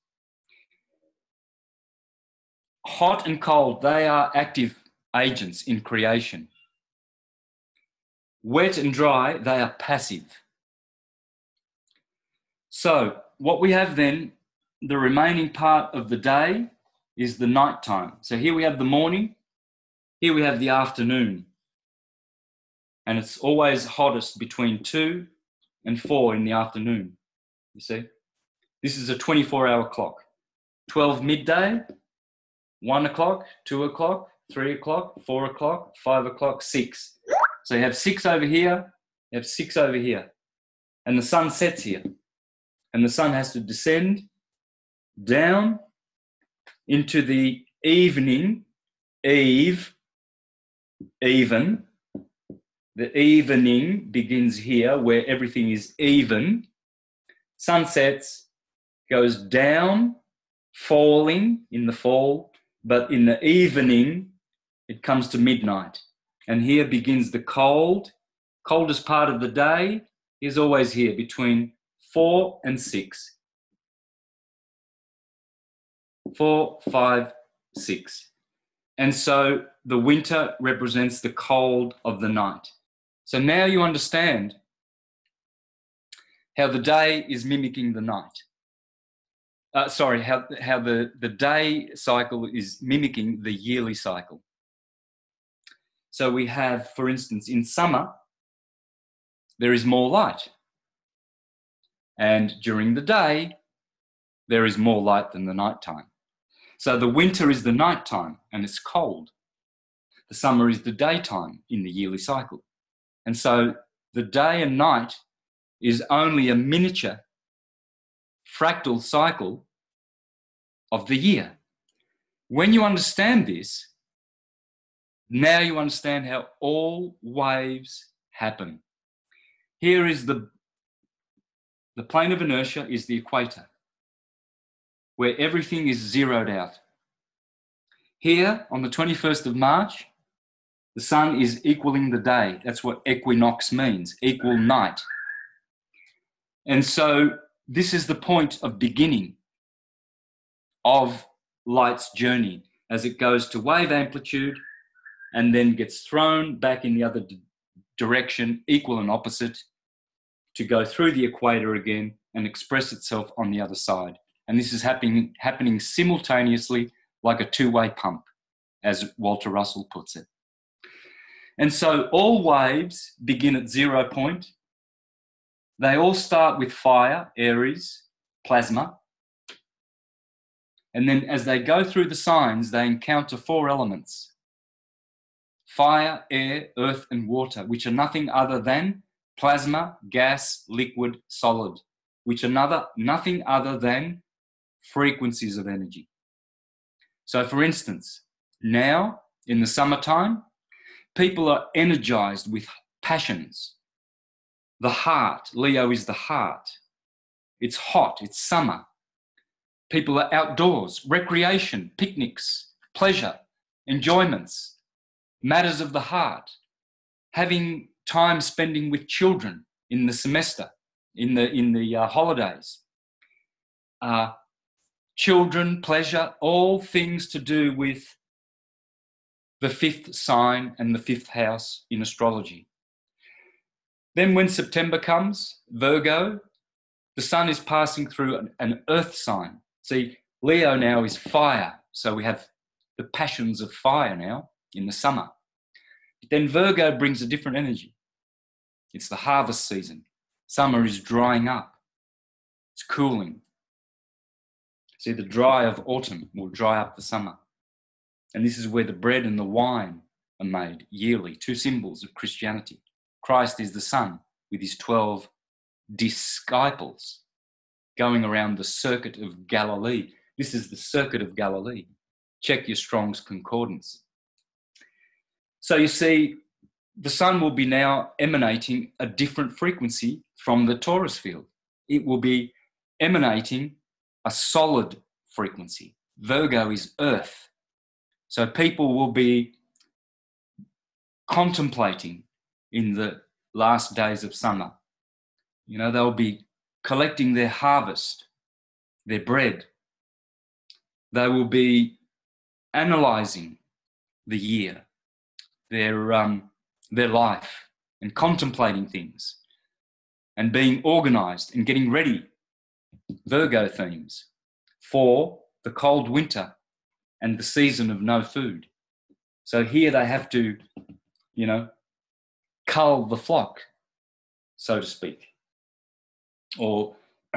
Hot and cold, they are active agents in creation. Wet and dry, they are passive. So, what we have then, the remaining part of the day is the night time. So, here we have the morning, here we have the afternoon. And it's always hottest between 2 and 4 in the afternoon. You see? This is a 24 hour clock. 12 midday, 1 o'clock, 2 o'clock, 3 o'clock, 4 o'clock, 5 o'clock, 6. So you have 6 over here, you have 6 over here. And the sun sets here. And the sun has to descend down into the evening, eve, even. The evening begins here where everything is even. Sunsets, goes down, falling in the fall, but in the evening it comes to midnight. And here begins the cold, coldest part of the day is always here between four and six. Four, five, six. And so the winter represents the cold of the night. So now you understand how the day is mimicking the night. Uh, sorry, how, how the, the day cycle is mimicking the yearly cycle. So we have, for instance, in summer, there is more light. And during the day, there is more light than the nighttime. So the winter is the nighttime and it's cold. The summer is the daytime in the yearly cycle. And so the day and night is only a miniature fractal cycle of the year. When you understand this, now you understand how all waves happen. Here is the, the plane of inertia is the equator, where everything is zeroed out. Here on the 21st of March, the sun is equaling the day. That's what equinox means, equal night. And so this is the point of beginning of light's journey as it goes to wave amplitude and then gets thrown back in the other direction, equal and opposite, to go through the equator again and express itself on the other side. And this is happening, happening simultaneously like a two way pump, as Walter Russell puts it. And so all waves begin at zero point. They all start with fire, Aries, plasma. And then as they go through the signs, they encounter four elements fire, air, earth, and water, which are nothing other than plasma, gas, liquid, solid, which are another, nothing other than frequencies of energy. So, for instance, now in the summertime, people are energized with passions. The heart, Leo is the heart. It's hot, it's summer. People are outdoors, recreation, picnics, pleasure, enjoyments, matters of the heart, having time spending with children in the semester, in the, in the uh, holidays. Uh, children, pleasure, all things to do with the fifth sign and the fifth house in astrology. Then, when September comes, Virgo, the sun is passing through an, an earth sign. See, Leo now is fire, so we have the passions of fire now in the summer. Then Virgo brings a different energy. It's the harvest season. Summer is drying up, it's cooling. See, the dry of autumn will dry up the summer. And this is where the bread and the wine are made yearly, two symbols of Christianity. Christ is the sun with his 12 disciples going around the circuit of Galilee. This is the circuit of Galilee. Check your Strong's Concordance. So you see, the sun will be now emanating a different frequency from the torus field. It will be emanating a solid frequency. Virgo is earth. So people will be contemplating in the last days of summer. You know, they'll be collecting their harvest, their bread. They will be analyzing the year, their, um, their life, and contemplating things, and being organized and getting ready. Virgo themes for the cold winter and the season of no food. So here they have to, you know, cull the flock, so to speak. or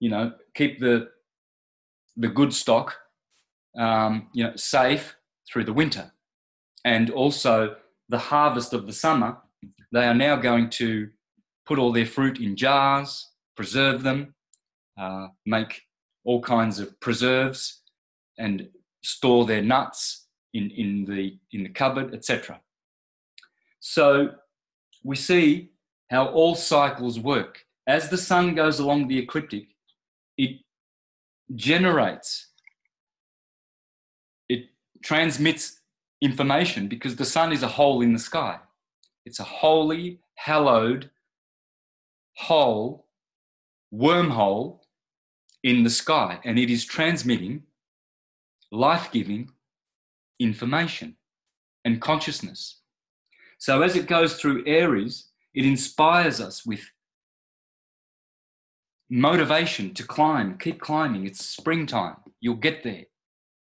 you know keep the the good stock um, you know safe through the winter and also the harvest of the summer they are now going to put all their fruit in jars preserve them uh, make all kinds of preserves and store their nuts in, in the in the cupboard etc so we see how all cycles work. As the sun goes along the ecliptic, it generates, it transmits information because the sun is a hole in the sky. It's a holy, hallowed hole, wormhole in the sky, and it is transmitting life giving information and consciousness. So as it goes through Aries, it inspires us with motivation to climb, keep climbing. It's springtime. You'll get there.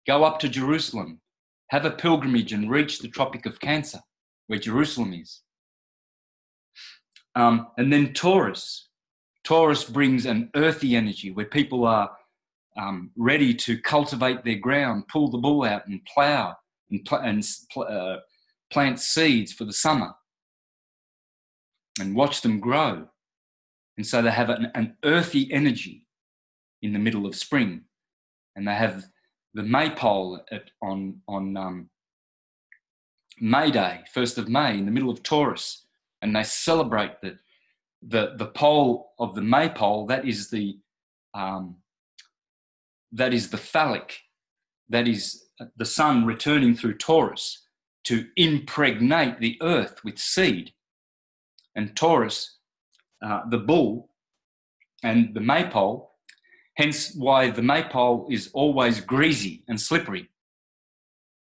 Go up to Jerusalem. Have a pilgrimage and reach the Tropic of Cancer, where Jerusalem is. Um, and then Taurus. Taurus brings an earthy energy where people are um, ready to cultivate their ground, pull the bull out and plow and, pl- and pl- uh, plant seeds for the summer and watch them grow. And so they have an, an earthy energy in the middle of spring. And they have the maypole at, on, on um, May Day, 1st of May, in the middle of Taurus. And they celebrate the, the, the pole of the maypole, that is the, um, that is the phallic, that is the sun returning through Taurus to impregnate the earth with seed. And Taurus uh, the bull and the maypole, hence why the maypole is always greasy and slippery,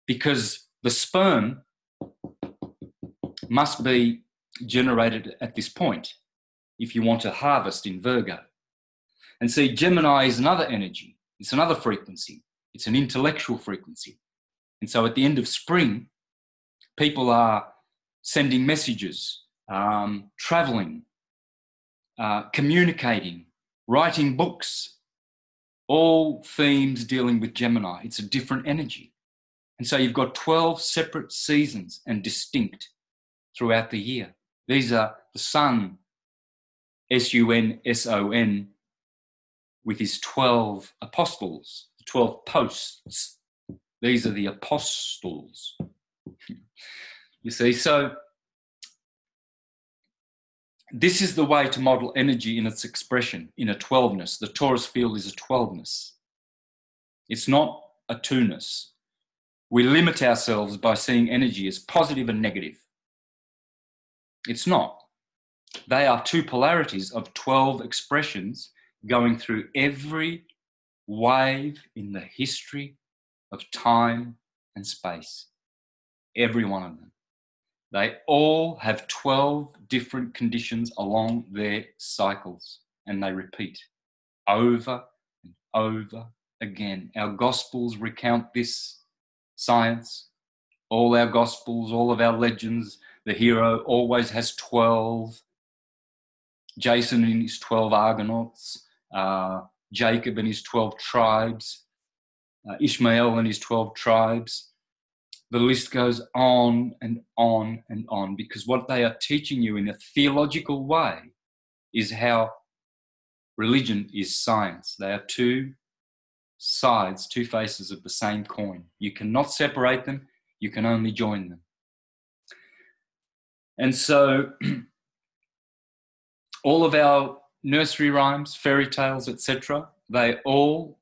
because the sperm must be generated at this point if you want to harvest in Virgo. And see, Gemini is another energy, it's another frequency, it's an intellectual frequency. And so at the end of spring, people are sending messages, um, traveling, uh, communicating, writing books, all themes dealing with Gemini. It's a different energy. And so you've got 12 separate seasons and distinct throughout the year. These are the sun, S U N S O N, with his 12 apostles, the 12 posts. These are the apostles. you see, so this is the way to model energy in its expression, in a 12ness. The torus field is a 12ness. It's not a two-ness. We limit ourselves by seeing energy as positive and negative. It's not. They are two polarities of 12 expressions going through every wave in the history of time and space. Every one of them. They all have 12 different conditions along their cycles, and they repeat over and over again. Our Gospels recount this science. All our Gospels, all of our legends, the hero always has 12. Jason and his 12 Argonauts, uh, Jacob and his 12 tribes, uh, Ishmael and his 12 tribes the list goes on and on and on because what they are teaching you in a theological way is how religion is science. They are two sides, two faces of the same coin. You cannot separate them, you can only join them. And so, all of our nursery rhymes, fairy tales, etc., they all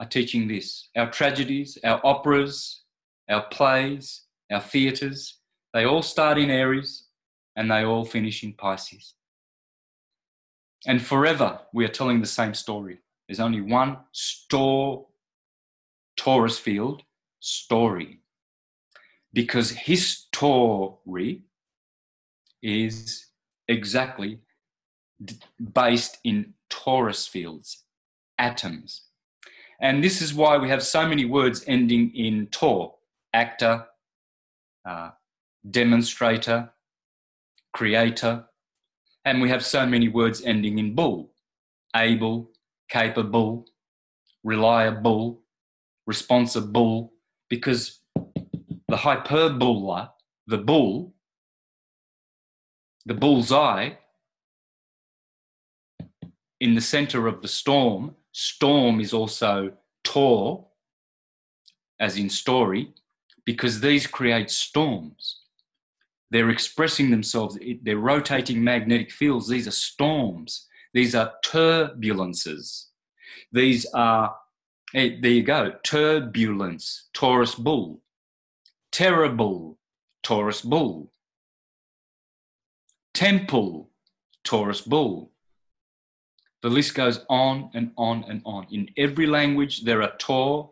are teaching this. Our tragedies, our operas, our plays, our theatres, they all start in Aries and they all finish in Pisces. And forever, we are telling the same story. There's only one store torus field story because his story is exactly based in torus fields, atoms. And this is why we have so many words ending in Tor actor, uh, demonstrator, creator, and we have so many words ending in bull. Able, capable, reliable, responsible, because the hyperbola, the bull, the bull's eye, in the center of the storm, storm is also tor, as in story, because these create storms. They're expressing themselves, they're rotating magnetic fields. These are storms. These are turbulences. These are, hey, there you go, turbulence, Taurus bull. Terrible, Taurus bull. Temple, Taurus bull. The list goes on and on and on. In every language, there are Tor,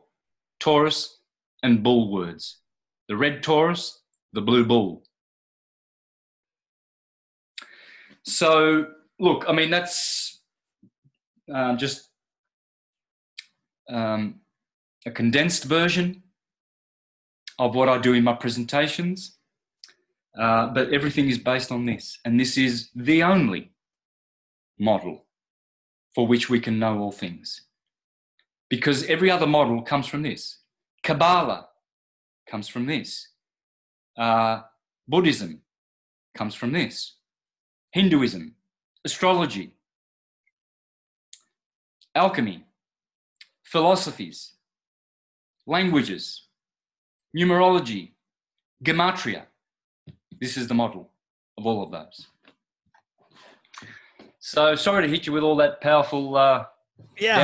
Taurus, and bull words. The red Taurus, the blue bull. So, look, I mean, that's um, just um, a condensed version of what I do in my presentations. Uh, but everything is based on this. And this is the only model for which we can know all things. Because every other model comes from this. Kabbalah comes from this. Uh, Buddhism comes from this. Hinduism, astrology, alchemy, philosophies, languages, numerology, gematria. This is the model of all of those. So sorry to hit you with all that powerful. Uh, yeah.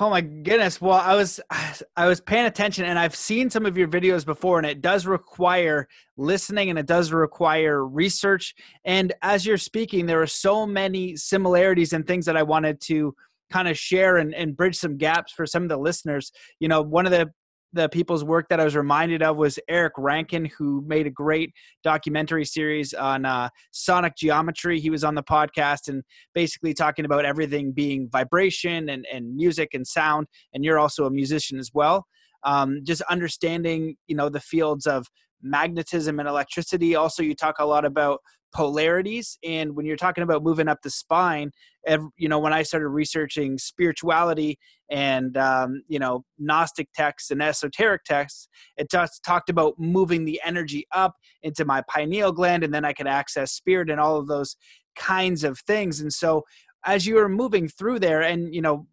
Oh, my goodness. Well, I was I was paying attention, and I've seen some of your videos before, and it does require listening, and it does require research. And as you're speaking, there are so many similarities and things that I wanted to kind of share and, and bridge some gaps for some of the listeners. You know, one of the the people's work that I was reminded of was Eric Rankin, who made a great documentary series on uh, sonic geometry. He was on the podcast and basically talking about everything being vibration and, and music and sound. And you're also a musician as well. Um, just understanding, you know, the fields of magnetism and electricity. Also, you talk a lot about polarities and when you're talking about moving up the spine every, you know when i started researching spirituality and um, you know gnostic texts and esoteric texts it just talked about moving the energy up into my pineal gland and then i could access spirit and all of those kinds of things. And so as you were moving through there and you know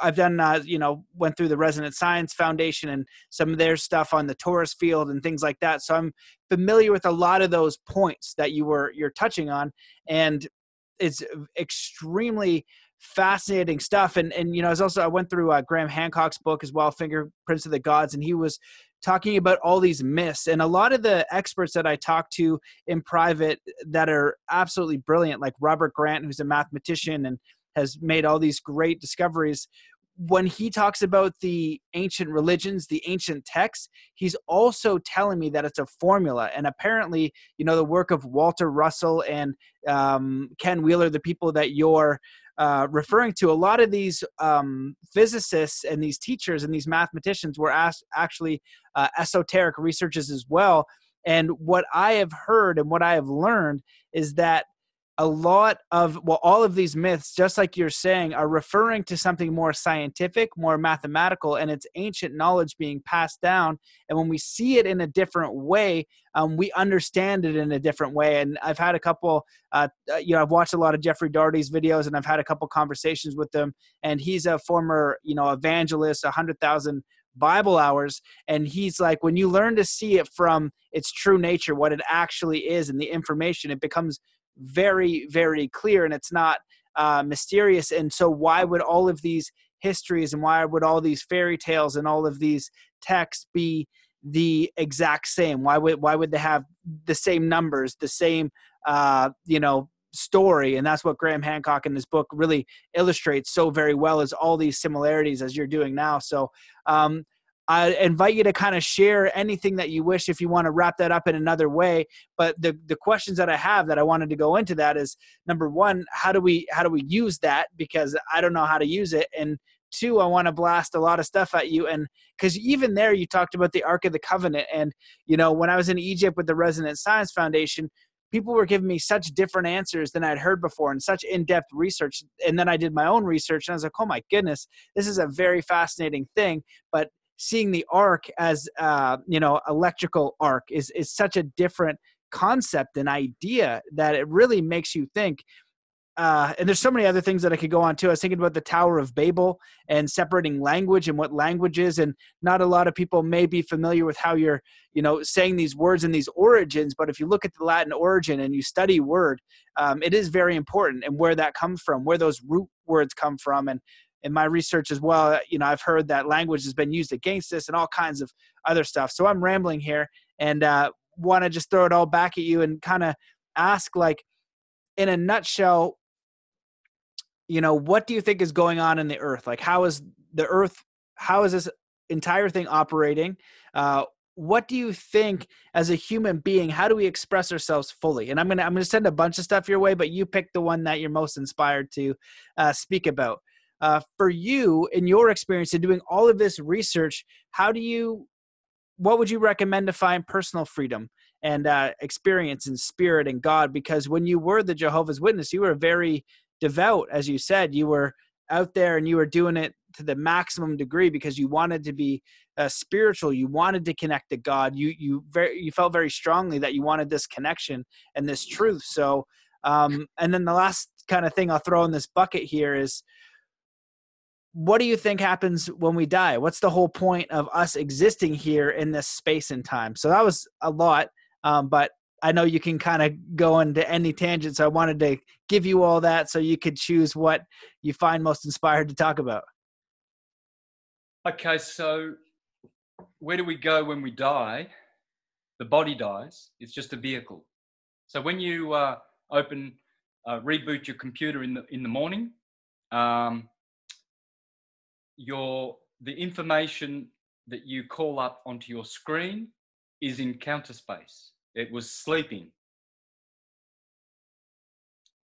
I've done, uh, you know, went through the Resonance Science Foundation and some of their stuff on the torus field and things like that. So I'm familiar with a lot of those points that you were you're touching on, and it's extremely fascinating stuff. And and you know, as also I went through uh, Graham Hancock's book as well, Fingerprints of the Gods, and he was talking about all these myths and a lot of the experts that i talk to in private that are absolutely brilliant like robert grant who's a mathematician and has made all these great discoveries when he talks about the ancient religions, the ancient texts, he's also telling me that it's a formula. And apparently, you know, the work of Walter Russell and um, Ken Wheeler, the people that you're uh, referring to, a lot of these um, physicists and these teachers and these mathematicians were asked, actually uh, esoteric researchers as well. And what I have heard and what I have learned is that a lot of well all of these myths just like you're saying are referring to something more scientific more mathematical and it's ancient knowledge being passed down. And when we see it in a different way um, we understand it in a different way. And i've had a couple uh, uh you know i've watched a lot of jeffrey daugherty's videos and i've had a couple conversations with him. And he's a former you know evangelist a hundred thousand Bible hours. And he's like, when you learn to see it from its true nature, what it actually is, and the information, it becomes very, very clear and it's not uh, mysterious. And so, why would all of these histories and why would all these fairy tales and all of these texts be the exact same? Why would why would they have the same numbers, the same uh, you know story? And that's what Graham Hancock in this book really illustrates so very well is all these similarities as you're doing now. So um, I invite you to kind of share anything that you wish if you want to wrap that up in another way. But the the questions that I have that I wanted to go into that is number one, how do we how do we use that? Because I don't know how to use it. And two, I want to blast a lot of stuff at you. And because even there you talked about the Ark of the Covenant. And, you know, when I was in Egypt with the Resonance Science Foundation, people were giving me such different answers than I'd heard before and such in-depth research. And then I did my own research and I was like, oh my goodness, this is a very fascinating thing. But seeing the arc as uh, you know electrical arc is is such a different concept and idea that it really makes you think uh, and there's so many other things that I could go on too. I was thinking about the Tower of Babel and separating language and what language is, and not a lot of people may be familiar with how you're, you know, saying these words and these origins. But if you look at the Latin origin and you study word, um, it is very important and where that comes from, where those root words come from, and in my research as well, you know, I've heard that language has been used against us and all kinds of other stuff. So I'm rambling here and uh, want to just throw it all back at you and kind of ask, like, in a nutshell, you know what do you think is going on in the earth? Like how is the earth how is this entire thing operating? Uh, what do you think as a human being how do we express ourselves fully? And i'm gonna i'm gonna send a bunch of stuff your way but you pick the one that you're most inspired to uh, speak about uh, for you in your experience in doing all of this research how do you what would you recommend to find personal freedom and uh, experience and spirit and god? Because when you were the jehovah's witness you were very devout, as you said, you were out there and you were doing it to the maximum degree because you wanted to be uh, spiritual. You wanted to connect to god. You you very you felt very strongly that you wanted this connection and this truth. So um and then the last kind of thing i'll throw in this bucket here is what do you think happens when we die what's the whole point of us existing here in this space and time so that was a lot um, but I know you can kind of go into any tangent, so I wanted to give you all that so you could choose what you find most inspired to talk about. Okay, so where do we go when we die? The body dies. It's just a vehicle. So when you uh, open, uh, reboot your computer in the in the morning, um, your the information that you call up onto your screen is in counter space. It was sleeping.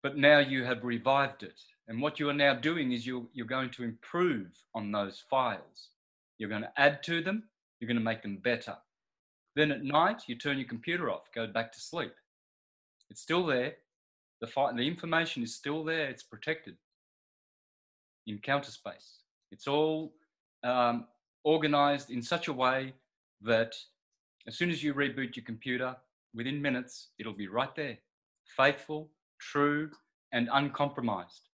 But now you have revived it. And what you are now doing is you're, you're going to improve on those files. You're going to add to them, you're going to make them better. Then at night, you turn your computer off, go back to sleep. It's still there. The, the information is still there, it's protected in counter space. It's all um, organized in such a way that as soon as you reboot your computer, within minutes, it'll be right there. Faithful, true, and uncompromised,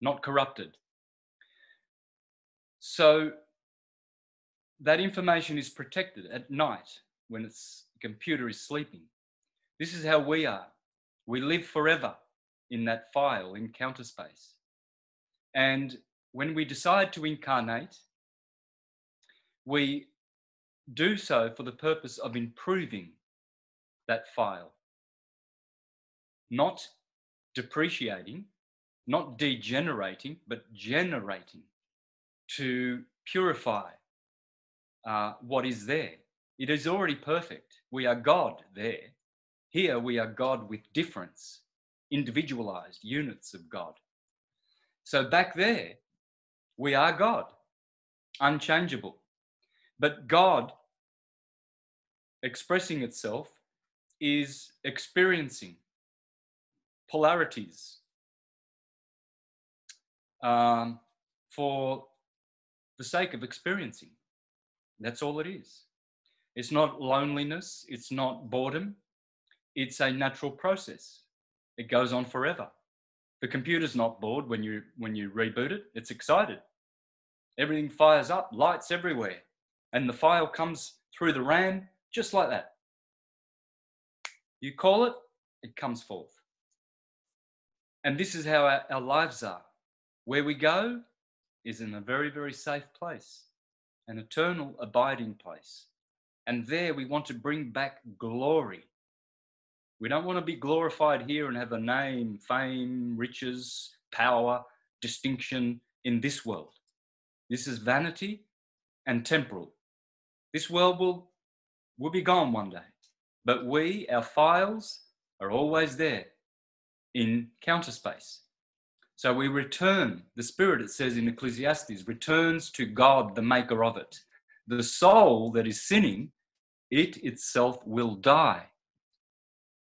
not corrupted. So that information is protected at night when its computer is sleeping. This is how we are. We live forever in that file in counter space. And when we decide to incarnate, we do so for the purpose of improving that file. Not depreciating, not degenerating, but generating to purify uh, what is there. It is already perfect. We are God there. Here we are God with difference, individualized units of God. So back there, we are God, unchangeable. But God expressing itself is experiencing polarities um, for the sake of experiencing. That's all it is. It's not loneliness, it's not boredom, it's a natural process. It goes on forever. The computer's not bored when you when you reboot it, it's excited. Everything fires up, lights everywhere, and the file comes through the RAM just like that. You call it, it comes forth. And this is how our, our lives are. Where we go is in a very, very safe place, an eternal abiding place. And there we want to bring back glory. We don't want to be glorified here and have a name, fame, riches, power, distinction in this world. This is vanity and temporal. This world will, will be gone one day. But we, our files, are always there in counter space. So we return, the spirit, it says in Ecclesiastes, returns to God, the maker of it. The soul that is sinning, it itself will die.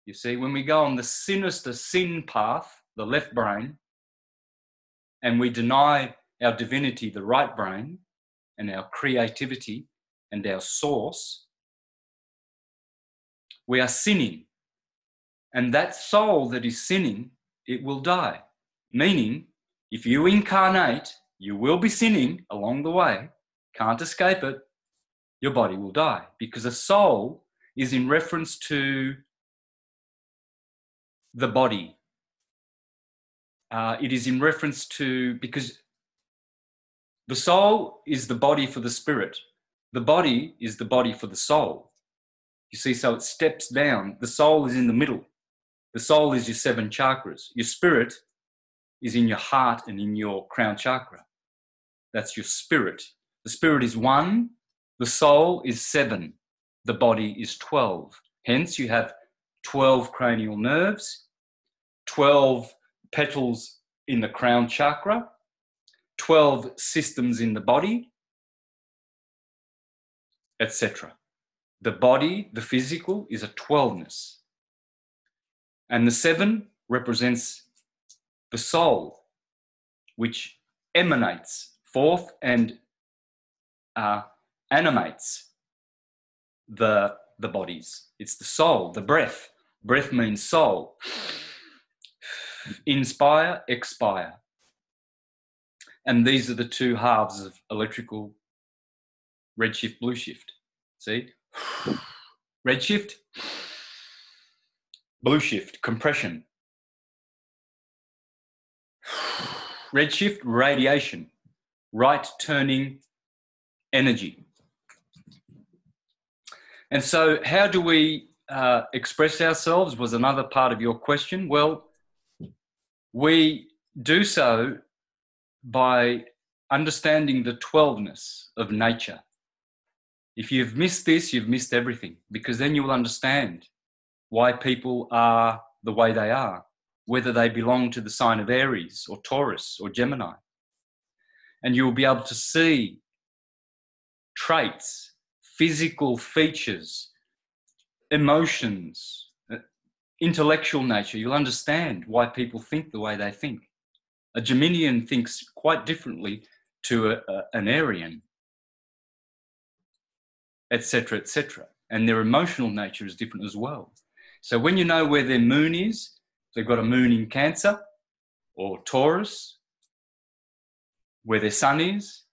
You see, when we go on the sinister sin path, the left brain, and we deny our divinity, the right brain, and our creativity and our source, we are sinning. And that soul that is sinning, it will die. Meaning, if you incarnate, you will be sinning along the way, can't escape it, your body will die. Because a soul is in reference to the body. Uh, it is in reference to, because the soul is the body for the spirit, the body is the body for the soul. You see, so it steps down. The soul is in the middle. The soul is your seven chakras. Your spirit is in your heart and in your crown chakra. That's your spirit. The spirit is one, the soul is seven, the body is 12. Hence, you have 12 cranial nerves, 12 petals in the crown chakra, 12 systems in the body, etc. The body, the physical, is a 12ness. And the seven represents the soul, which emanates forth and uh, animates the, the bodies. It's the soul, the breath. Breath means soul. Inspire, expire. And these are the two halves of electrical redshift, blue shift. See? Redshift, blue shift, compression. Redshift, radiation, right turning energy. And so, how do we uh, express ourselves? Was another part of your question. Well, we do so by understanding the 12ness of nature. If you've missed this, you've missed everything because then you will understand why people are the way they are, whether they belong to the sign of Aries or Taurus or Gemini. And you will be able to see traits, physical features, emotions, uh, intellectual nature. You'll understand why people think the way they think. A Geminian thinks quite differently to a, a, an Arian, etc., etc. And their emotional nature is different as well. So when you know where their moon is, they've got a moon in Cancer or Taurus, where their sun is.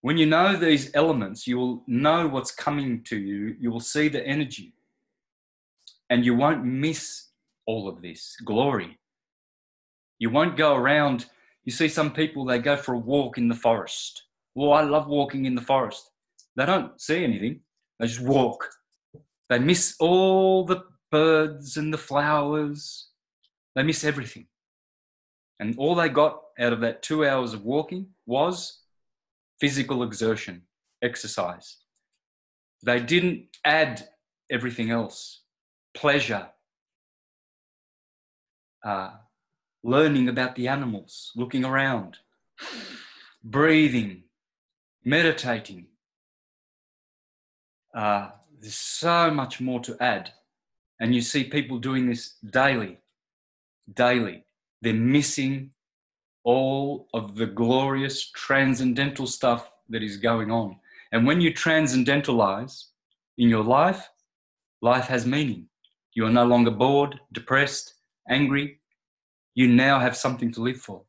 When you know these elements, you will know what's coming to you. You will see the energy. And you won't miss all of this glory. You won't go around. You see some people, they go for a walk in the forest. Well, I love walking in the forest. They don't see anything, they just walk. They miss all the birds and the flowers, they miss everything. And all they got out of that two hours of walking was physical exertion, exercise. They didn't add everything else pleasure, uh, learning about the animals, looking around, breathing, meditating. Uh, there's so much more to add. And you see people doing this daily, daily. They're missing all of the glorious transcendental stuff that is going on. And when you transcendentalize in your life, life has meaning. You are no longer bored, depressed, angry, you now have something to live for.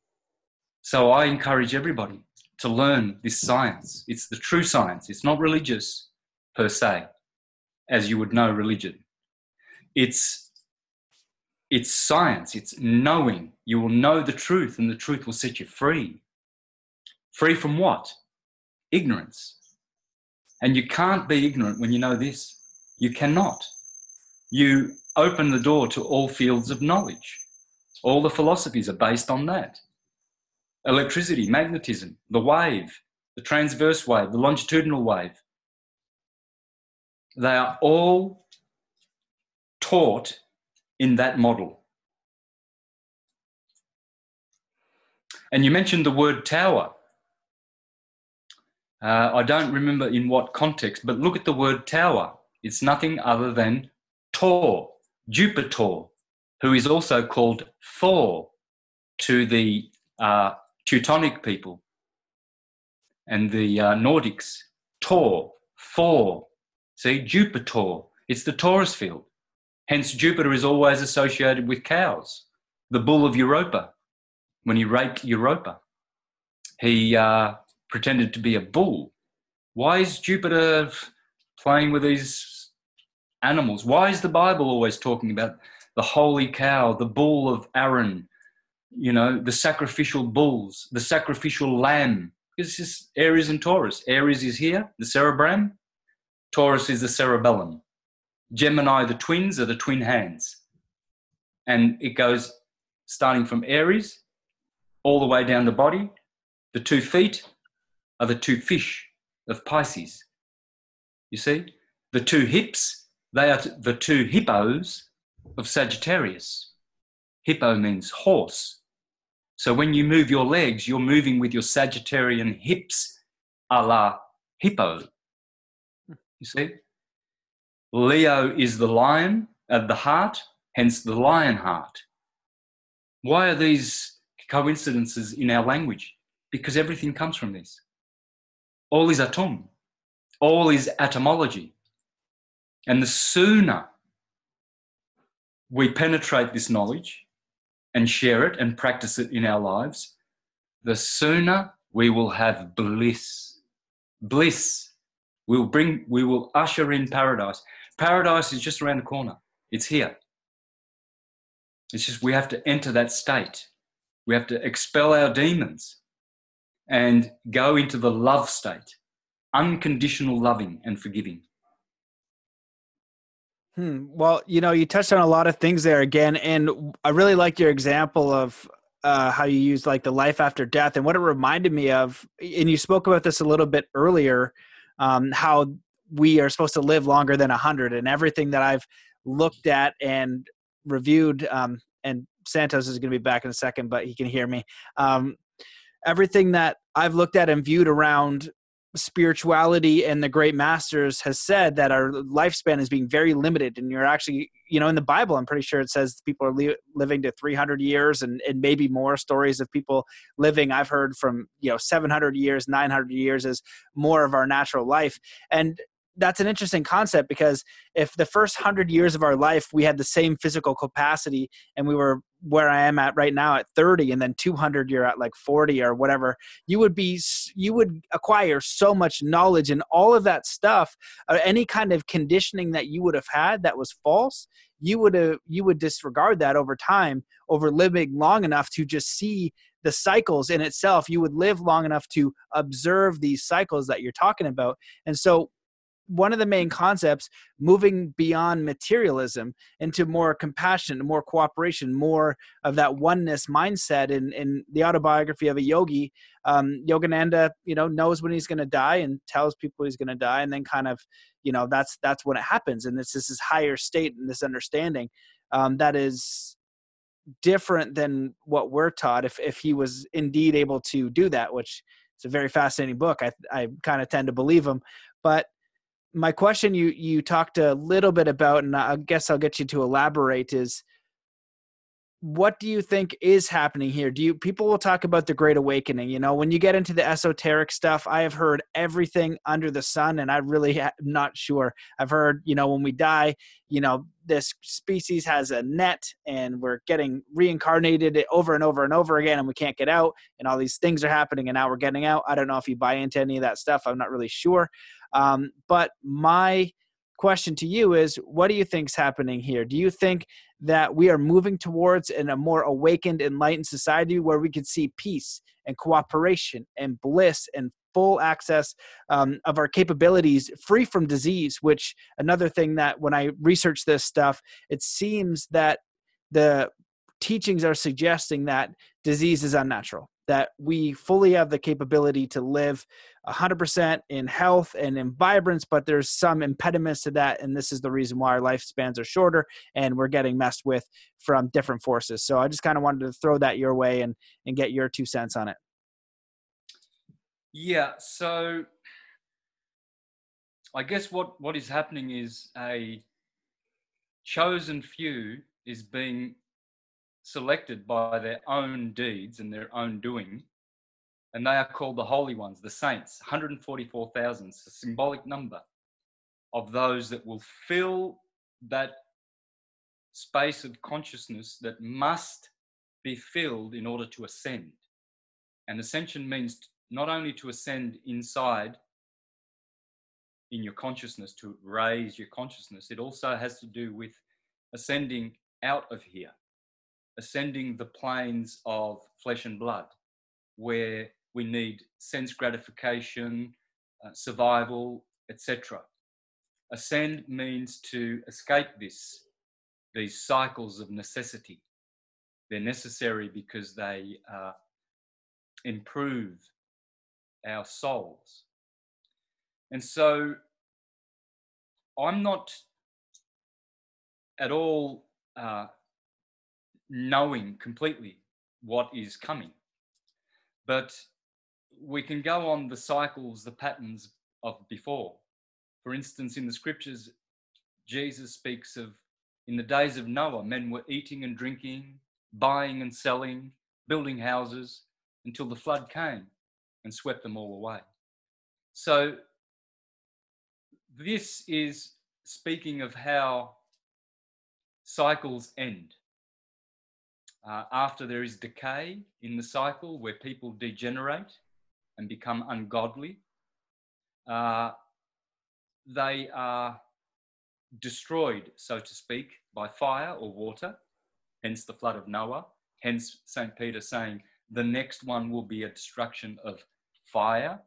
So I encourage everybody to learn this science. It's the true science. It's not religious per se, as you would know religion. It's it's science, it's knowing. You will know the truth, and the truth will set you free. Free from what? Ignorance. And you can't be ignorant when you know this. You cannot. You open the door to all fields of knowledge. All the philosophies are based on that. Electricity, magnetism, the wave, the transverse wave, the longitudinal wave. They are all taught in that model. And you mentioned the word tower. Uh, I don't remember in what context, but look at the word tower. It's nothing other than tor, Jupiter, who is also called Thor to the uh, Teutonic people and the uh, Nordics. Tor, Thor. See, Jupiter. It's the torus field. Hence, Jupiter is always associated with cows. The bull of Europa, when he raped Europa, he uh, pretended to be a bull. Why is Jupiter playing with these animals? Why is the Bible always talking about the holy cow, the bull of Aaron, you know, the sacrificial bulls, the sacrificial lamb? It's just Aries and Taurus. Aries is here, the cerebrum. Taurus is the cerebellum. Gemini, the twins, are the twin hands. And it goes starting from Aries all the way down the body. The two feet are the two fish of Pisces. You see? The two hips, they are the two hippos of Sagittarius. Hippo means horse. So when you move your legs, you're moving with your Sagittarian hips a la hippo. You see? Leo is the lion of the heart, hence the lion heart. Why are these coincidences in our language? Because everything comes from this. All is Atum, all is atomology. And the sooner we penetrate this knowledge and share it and practice it in our lives, the sooner we will have bliss. Bliss. We'll bring, we will usher in paradise. Paradise is just around the corner. It's here. It's just we have to enter that state. We have to expel our demons and go into the love state, unconditional loving and forgiving. Hmm. Well, you know, you touched on a lot of things there again, and I really liked your example of uh, how you used like the life after death, and what it reminded me of. And you spoke about this a little bit earlier, um, how we are supposed to live longer than hundred, and everything that I've looked at and reviewed. Um, and Santos is going to be back in a second, but he can hear me. Um, everything that I've looked at and viewed around spirituality and the great masters has said that our lifespan is being very limited. And you're actually you know in the bible i'm pretty sure it says people are li- living to 300 years and, and maybe more stories of people living i've heard from you know 700 years 900 years is more of our natural life. And that's an interesting concept because if the first hundred years of our life we had the same physical capacity and we were where I am at right now at 30 and then 200 you're at like 40 or whatever you would be you would acquire so much knowledge and all of that stuff uh, any kind of conditioning that you would have had that was false you would have you would disregard that over time over living long enough to just see the cycles in itself you would live long enough to observe these cycles that you're talking about. And so one of the main concepts moving beyond materialism into more compassion more cooperation more of that oneness mindset. In, in the autobiography of a yogi um, yogananda you know knows when he's going to die and tells people he's going to die. And then kind of you know that's that's when it happens. And it's this is higher state and this understanding um, that is different than what we're taught if, if he was indeed able to do that which it's a very fascinating book. I, I kind of tend to believe him. But my question you you talked a little bit about and i guess i'll get you to elaborate is what do you think is happening here? Do you people will talk about the great awakening you know when you get into the esoteric stuff i have heard everything under the sun and i really am not sure. I've heard you know when we die you know this species has a net and we're getting reincarnated over and over and over again and we can't get out and all these things are happening and now we're getting out. I don't know if you buy into any of that stuff. I'm not really sure um, but my question to you is what do you think is happening here? Do you think that we are moving towards in a more awakened enlightened society where we can see peace and cooperation and bliss and full access um, of our capabilities free from disease? Which another thing that when i research this stuff it seems that the teachings are suggesting that disease is unnatural that we fully have the capability to live 100% in health and in vibrance, but there's some impediments to that. And this is the reason why our lifespans are shorter and we're getting messed with from different forces. So I just kind of wanted to throw that your way and, and get your two cents on it. Yeah. So I guess what, what is happening is a chosen few is being selected by their own deeds and their own doing, and they are called the holy ones, the saints, 144,000, it's a symbolic number of those that will fill that space of consciousness that must be filled in order to ascend. And ascension means not only to ascend inside in your consciousness, to raise your consciousness, it also has to do with ascending out of here, ascending the planes of flesh and blood, where we need sense gratification, uh, survival, etc. Ascend means to escape this, these cycles of necessity. They're necessary because they uh, improve our souls. And so I'm not at all uh, knowing completely what is coming, but we can go on the cycles, the patterns of before. For instance, in the scriptures, Jesus speaks of in the days of Noah, men were eating and drinking, buying and selling, building houses until the flood came and swept them all away. So, this is speaking of how cycles end. Uh, after there is decay in the cycle where people degenerate and become ungodly, uh, they are destroyed, so to speak, by fire or water, hence the flood of Noah. Hence, St. Peter saying the next one will be a destruction of fire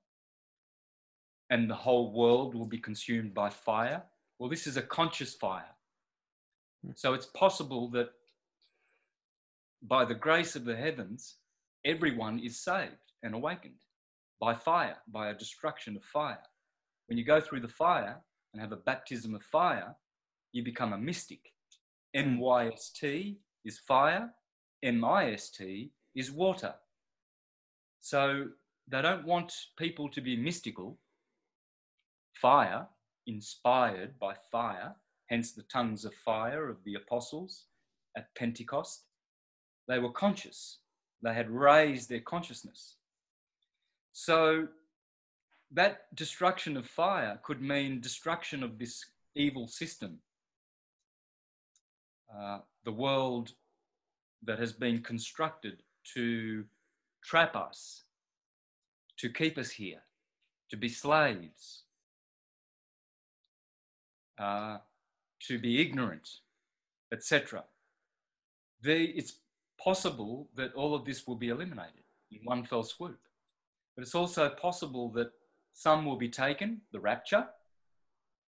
and the whole world will be consumed by fire. Well, this is a conscious fire. Hmm. So it's possible that by the grace of the heavens, everyone is saved and awakened by fire, by a destruction of fire. When you go through the fire and have a baptism of fire, you become a mystic. M Y S T is fire, M I S T is water. So they don't want people to be mystical. Fire, inspired by fire, hence the tongues of fire of the apostles at Pentecost. They were conscious, they had raised their consciousness. So that destruction of fire could mean destruction of this evil system. Uh, the world that has been constructed to trap us, to keep us here, to be slaves, uh, to be ignorant, etc. It's possible that all of this will be eliminated in one fell swoop. But it's also possible that some will be taken, the rapture,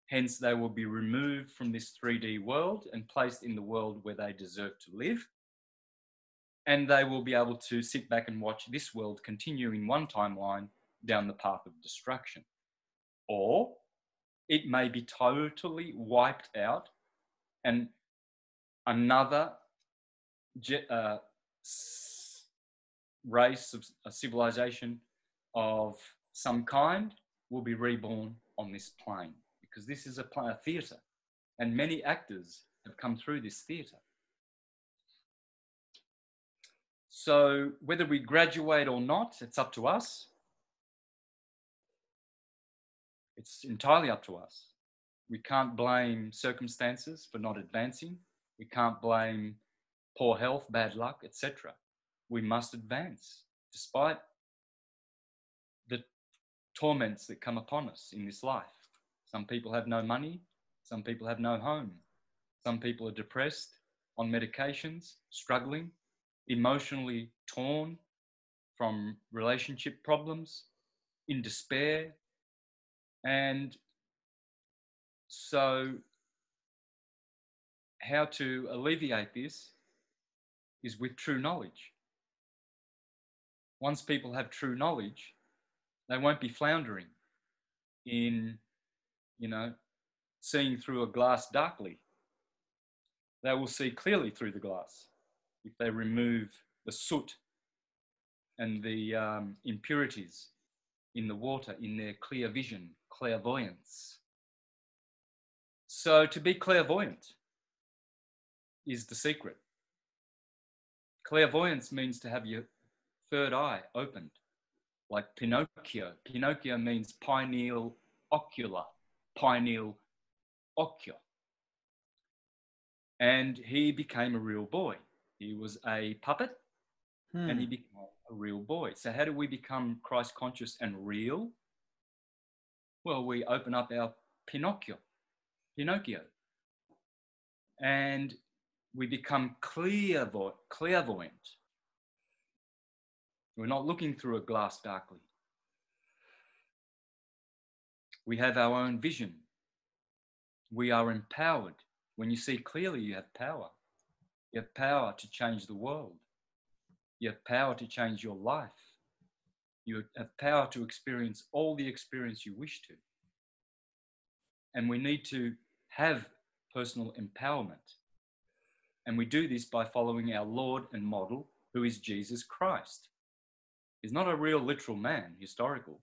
hence they will be removed from this 3D world and placed in the world where they deserve to live and they will be able to sit back and watch this world continue in one timeline down the path of destruction. Or it may be totally wiped out and another uh, race, a civilization of some kind will be reborn on this plane because this is a, a theatre and many actors have come through this theatre. So whether we graduate or not, it's up to us. It's entirely up to us. We can't blame circumstances for not advancing. We can't blame poor health, bad luck, etc. We must advance despite the torments that come upon us in this life. Some people have no money, some people have no home, some people are depressed, on medications, struggling, emotionally torn from relationship problems, in despair. And so, how to alleviate this is with true knowledge. Once people have true knowledge, they won't be floundering in, you know, seeing through a glass darkly. They will see clearly through the glass if they remove the soot and the um, impurities in the water in their clear vision, clairvoyance. So, to be clairvoyant is the secret. Clairvoyance means to have your third eye opened, like Pinocchio. Pinocchio means pineal ocular, pineal ocular. And he became a real boy. He was a puppet hmm. and he hmm. became a real boy. So, how do we become Christ conscious and real? Well, we open up our Pinocchio, Pinocchio, and we become clairvoyant. clairvoyant. We're not looking through a glass darkly. We have our own vision. We are empowered. When you see clearly, you have power. You have power to change the world. You have power to change your life. You have power to experience all the experience you wish to. And we need to have personal empowerment. And we do this by following our Lord and model, who is Jesus Christ. He's not a real literal man, historical,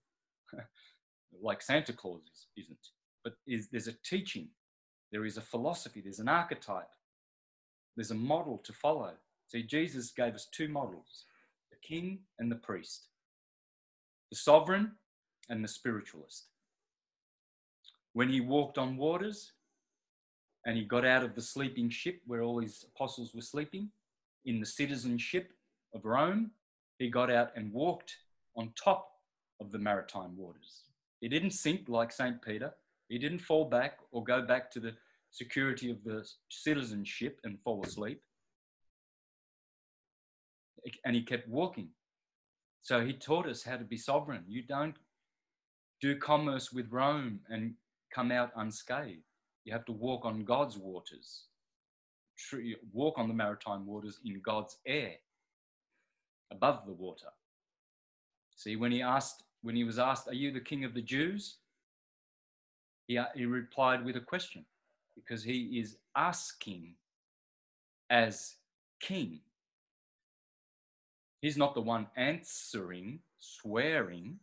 like Santa Claus isn't, but is, there's a teaching, there is a philosophy, there's an archetype, there's a model to follow. See, Jesus gave us two models the king and the priest, the sovereign and the spiritualist. When he walked on waters and he got out of the sleeping ship where all his apostles were sleeping, in the citizenship of Rome, he got out and walked on top of the maritime waters. He didn't sink like St. Peter. He didn't fall back or go back to the security of the citizenship and fall asleep. And he kept walking. So he taught us how to be sovereign. You don't do commerce with Rome and come out unscathed. You have to walk on God's waters, walk on the maritime waters in God's air, above the water. See, when he asked, when he was asked, "Are you the king of the Jews?" He, uh, he replied with a question because he is asking as king. He's not the one answering, swearing.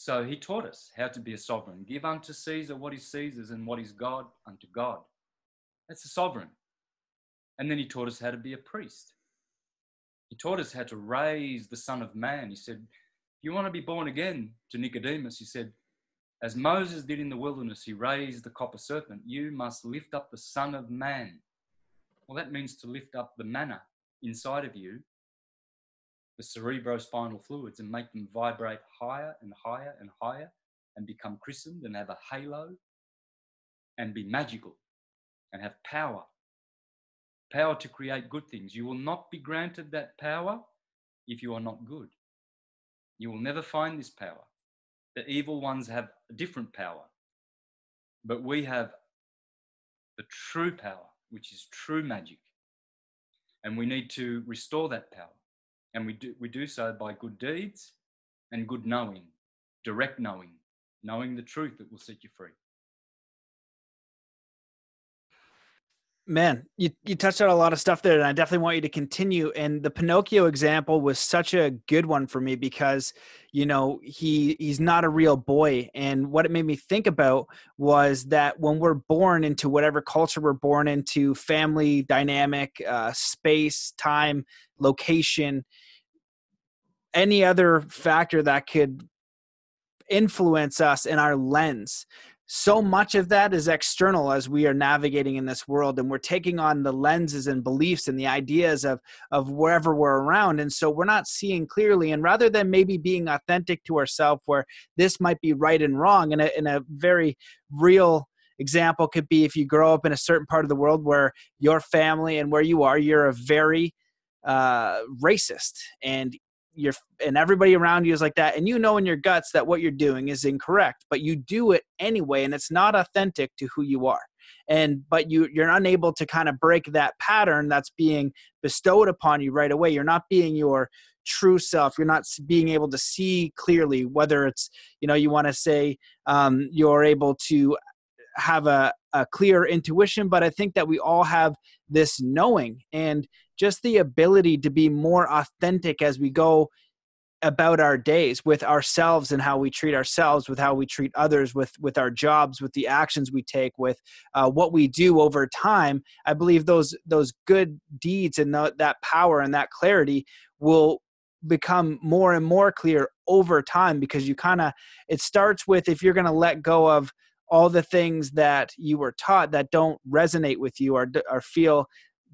So he taught us how to be a sovereign. Give unto Caesar what is Caesar's and what is God unto God. That's a sovereign. And then he taught us how to be a priest. He taught us how to raise the Son of Man. He said, You want to be born again to Nicodemus? He said, as Moses did in the wilderness, he raised the copper serpent. You must lift up the Son of Man. Well, that means to lift up the manna inside of you, the cerebrospinal fluids, and make them vibrate higher and higher and higher and become christened and have a halo and be magical and have power. Power to create good things. You will not be granted that power if you are not good. You will never find this power. The evil ones have a different power, but we have the true power, which is true magic. And we need to restore that power. And we do, we do so by good deeds and good knowing, direct knowing, knowing the truth that will set you free. Man, you, you touched on a lot of stuff there, and I definitely want you to continue. And the Pinocchio example was such a good one for me because, you know, he he's not a real boy. And what it made me think about was that when we're born into whatever culture we're born into, family dynamic, uh, space, time, location, any other factor that could influence us in our lens. So much of that is external as we are navigating in this world and we're taking on the lenses and beliefs and the ideas of of wherever we're around. And so we're not seeing clearly and rather than maybe being authentic to ourselves where this might be right and wrong in a, in a very real example could be if you grow up in a certain part of the world where your family and where you are you're a very uh, racist. And you're and everybody around you is like that and you know in your guts that what you're doing is incorrect but you do it anyway and it's not authentic to who you are. And but you you're unable to kind of break that pattern that's being bestowed upon you right away. You're not being your true self. You're not being able to see clearly whether it's you know you want to say um, you're able to have a, a clear intuition but i think that we all have this knowing and just the ability to be more authentic as we go about our days with ourselves and how we treat ourselves with how we treat others with with our jobs with the actions we take with uh, what we do over time. I believe those those good deeds and the, that power and that clarity will become more and more clear over time because you kind of it starts with if you're going to let go of all the things that you were taught that don't resonate with you or or feel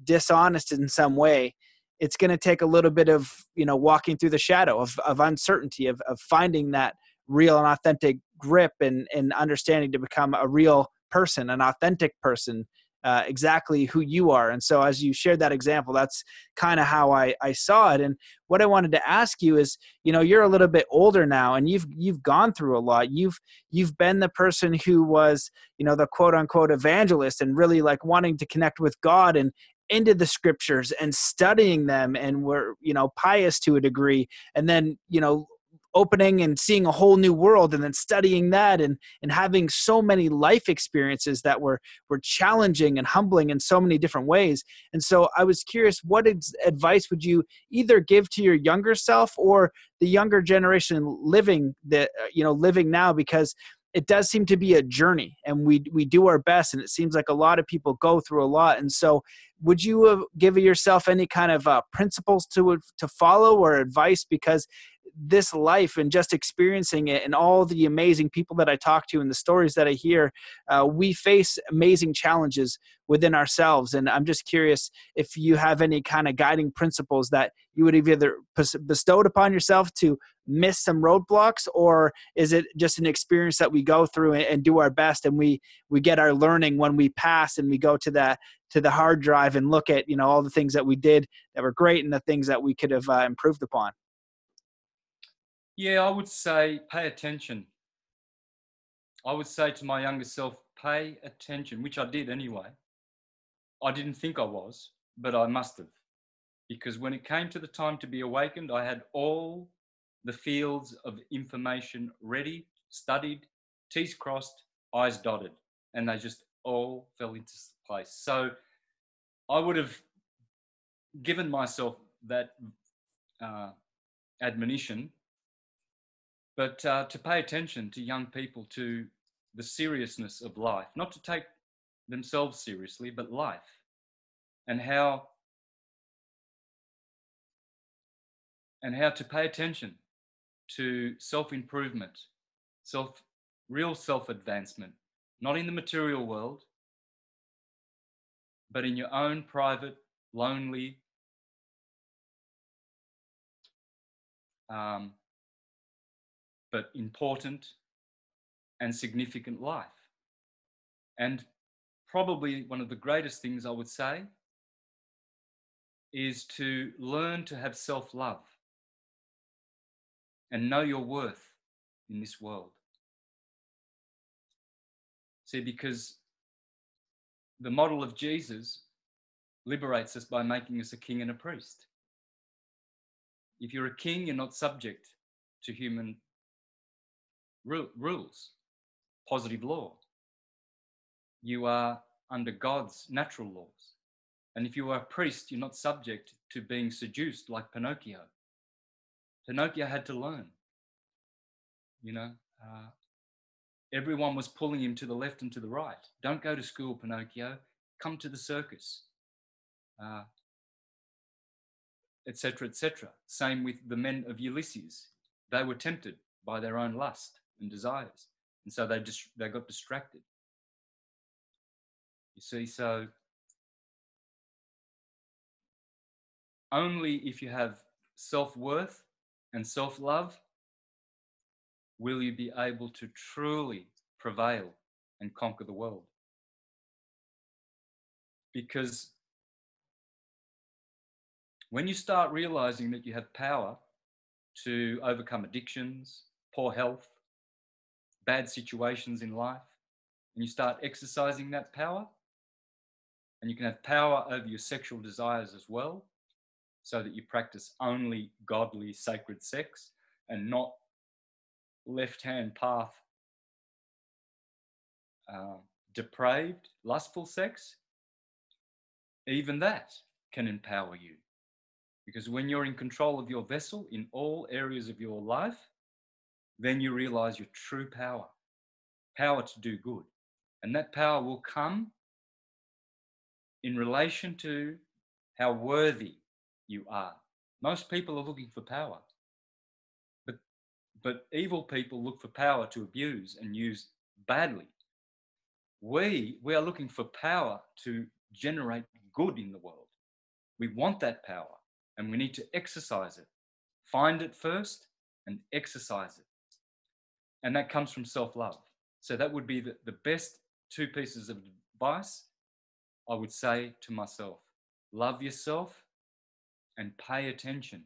dishonest in some way it's going to take a little bit of you know walking through the shadow of, of uncertainty of, of finding that real and authentic grip and, and understanding to become a real person an authentic person uh, exactly who you are. And so as you shared that example that's kind of how I, I saw it. And what i wanted to ask you is you know you're a little bit older now and you've you've gone through a lot. You've you've been the person who was you know the quote unquote evangelist and really like wanting to connect with god and into the scriptures and studying them and were you know pious to a degree. And then you know opening and seeing a whole new world and then studying that and and having so many life experiences that were were challenging and humbling in so many different ways. And so i was curious what advice would you either give to your younger self or the younger generation living that you know living now? Because it does seem to be a journey and we we do our best and it seems like a lot of people go through a lot. And so would you give yourself any kind of uh, principles to to follow or advice? Because this life and just experiencing it and all the amazing people that I talk to and the stories that I hear, uh, we face amazing challenges within ourselves. And I'm just curious if you have any kind of guiding principles that you would have either bestowed upon yourself to miss some roadblocks, or is it just an experience that we go through and, do our best and we we get our learning when we pass and we go to that to the hard drive and look at you know all the things that we did that were great and the things that we could have uh, improved upon yeah, I would say pay attention. I would say to my younger self, pay attention, which I did anyway. I didn't think I was, but I must have. Because when it came to the time to be awakened, I had all the fields of information ready, studied, T's crossed, I's dotted, and they just all fell into place. So I would have given myself that uh, admonition but uh, to pay attention to young people to the seriousness of life, not to take themselves seriously, but life and how and how to pay attention to self-improvement, self real self-advancement, not in the material world, but in your own private, lonely, um, but important and significant life. And probably one of the greatest things I would say is to learn to have self love and know your worth in this world. See, because the model of Jesus liberates us by making us a king and a priest. If you're a king, you're not subject to human rules, positive law. You are under God's natural laws. And if you are a priest, you're not subject to being seduced like Pinocchio. Pinocchio had to learn. You know, uh, everyone was pulling him to the left and to the right. Don't go to school, Pinocchio. Come to the circus. Uh, etc., etc. Same with the men of Ulysses. They were tempted by their own lust and desires. And so they just they got distracted. You see, so only if you have self-worth and self-love will you be able to truly prevail and conquer the world. Because when you start realizing that you have power to overcome addictions, poor health, bad situations in life, and you start exercising that power, and you can have power over your sexual desires as well, so that you practice only godly, sacred sex and not left hand path, uh, depraved, lustful sex, even that can empower you Because when you're in control of your vessel in all areas of your life, then you realize your true power power to do good. And that power will come in relation to how worthy you are. Most people are looking for power. But, but evil people look for power to abuse and use badly. We, we are looking for power to generate good in the world. We want that power and we need to exercise it. Find it first and exercise it. And that comes from self love. So that would be the, the best two pieces of advice I would say to myself love yourself and pay attention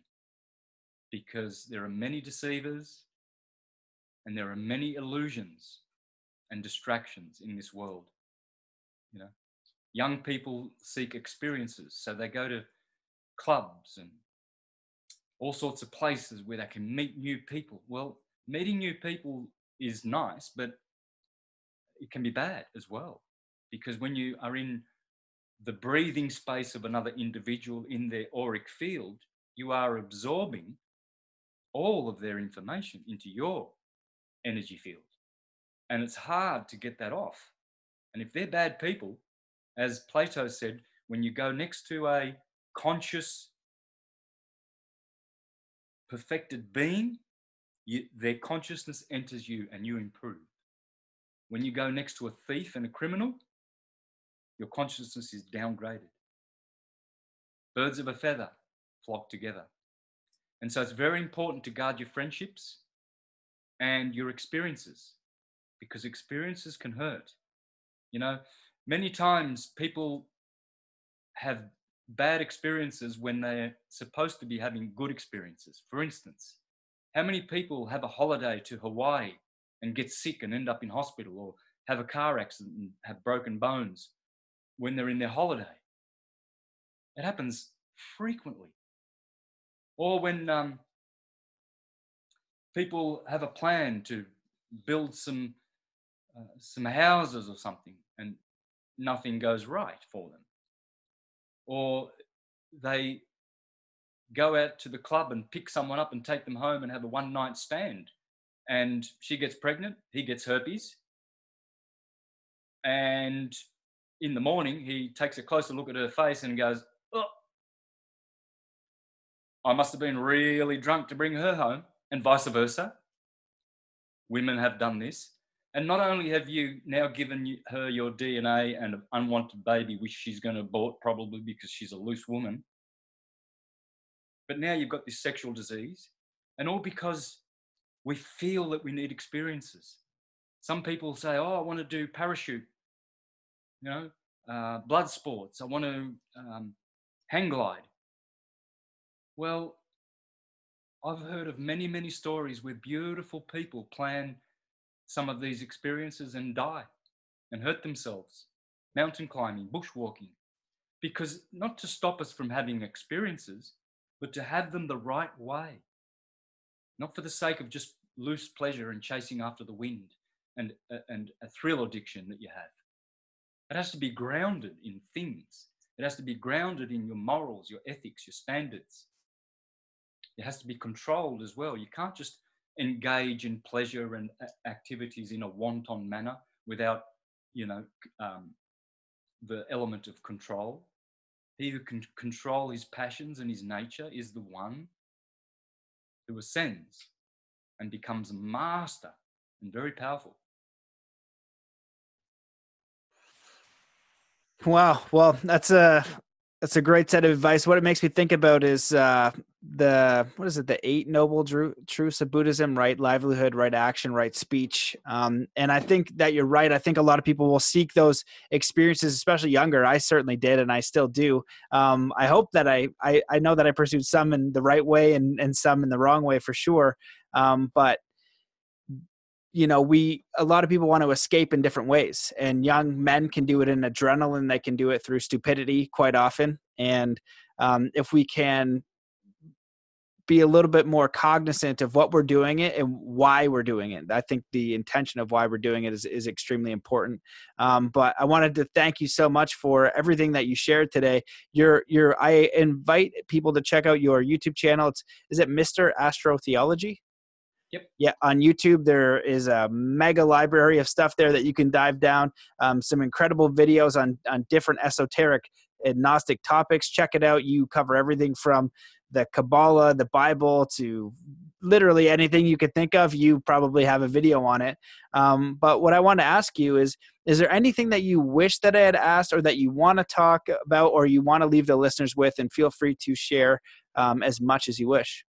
because there are many deceivers and there are many illusions and distractions in this world. You know, young people seek experiences, so they go to clubs and all sorts of places where they can meet new people. Well, meeting new people is nice, but it can be bad as well because when you are in the breathing space of another individual in their auric field, you are absorbing all of their information into your energy field. And it's hard to get that off. And if they're bad people, as Plato said, when you go next to a conscious, perfected being, you, their consciousness enters you and you improve. When you go next to a thief and a criminal, your consciousness is downgraded. Birds of a feather flock together. And so it's very important to guard your friendships and your experiences because experiences can hurt. You know, many times people have bad experiences when they're supposed to be having good experiences. For instance, how many people have a holiday to Hawaii and get sick and end up in hospital or have a car accident and have broken bones when they're in their holiday. It happens frequently. Or when um, people have a plan to build some uh, some houses or something and nothing goes right for them. Or they go out to the club and pick someone up and take them home and have a one night stand. And she gets pregnant, he gets herpes. And in the morning, he takes a closer look at her face and goes, Oh, I must have been really drunk to bring her home, and vice versa. Women have done this. And not only have you now given her your DNA and an unwanted baby, which she's going to abort probably because she's a loose woman, but now you've got this sexual disease, and all because we feel that we need experiences. Some people say, Oh, I want to do parachute you know, uh, blood sports. I want to um, hang glide. Well, I've heard of many, many stories where beautiful people plan some of these experiences and die and hurt themselves. Mountain climbing, bushwalking, because not to stop us from having experiences, but to have them the right way. Not for the sake of just loose pleasure and chasing after the wind and, uh, and a thrill addiction that you have. It has to be grounded in things. It has to be grounded in your morals, your ethics, your standards. It has to be controlled as well. You can't just engage in pleasure and activities in a wanton manner without, you know, um, the element of control. He who can control his passions and his nature is the one who ascends and becomes a master and very powerful. Wow. Well, that's a that's a great set of advice. What it makes me think about is uh, the what is it? The eight noble truths of Buddhism: right livelihood, right action, right speech. Um, and I think that you're right. I think a lot of people will seek those experiences, especially younger. I certainly did, and I still do. Um, I hope that I, I I know that I pursued some in the right way and and some in the wrong way for sure. Um, but you know we a lot of people want to escape in different ways and young men can do it in adrenaline they can do it through stupidity quite often and um, if we can be a little bit more cognizant of what we're doing it and why we're doing it. I think the intention of why we're doing it is, is extremely important. Um, but I wanted to thank you so much for everything that you shared today. Your your I invite people to check out your YouTube channel. It's is it Mr. Astrotheology? Yep. Yeah, on YouTube there is a mega library of stuff there that you can dive down. Um, some incredible videos on on different esoteric agnostic topics. Check it out. You cover everything from the Kabbalah, the Bible, to literally anything you could think of. You probably have a video on it. Um, but what I want to ask you is is there anything that you wish that I had asked or that you want to talk about or you want to leave the listeners with? And feel free to share um, as much as you wish.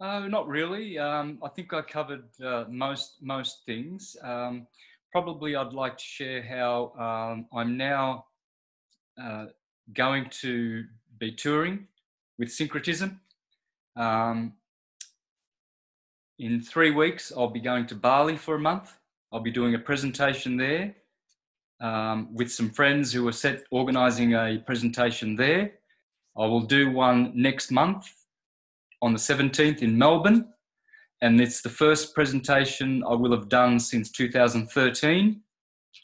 Uh, not really. Um, I think I covered uh, most most things. Um, probably, I'd like to share how um, I'm now uh, going to be touring with syncretism. Um, in three weeks, I'll be going to Bali for a month. I'll be doing a presentation there um, with some friends who are set organising a presentation there. I will do one next month on the 17th in Melbourne, and it's the first presentation I will have done since 2013,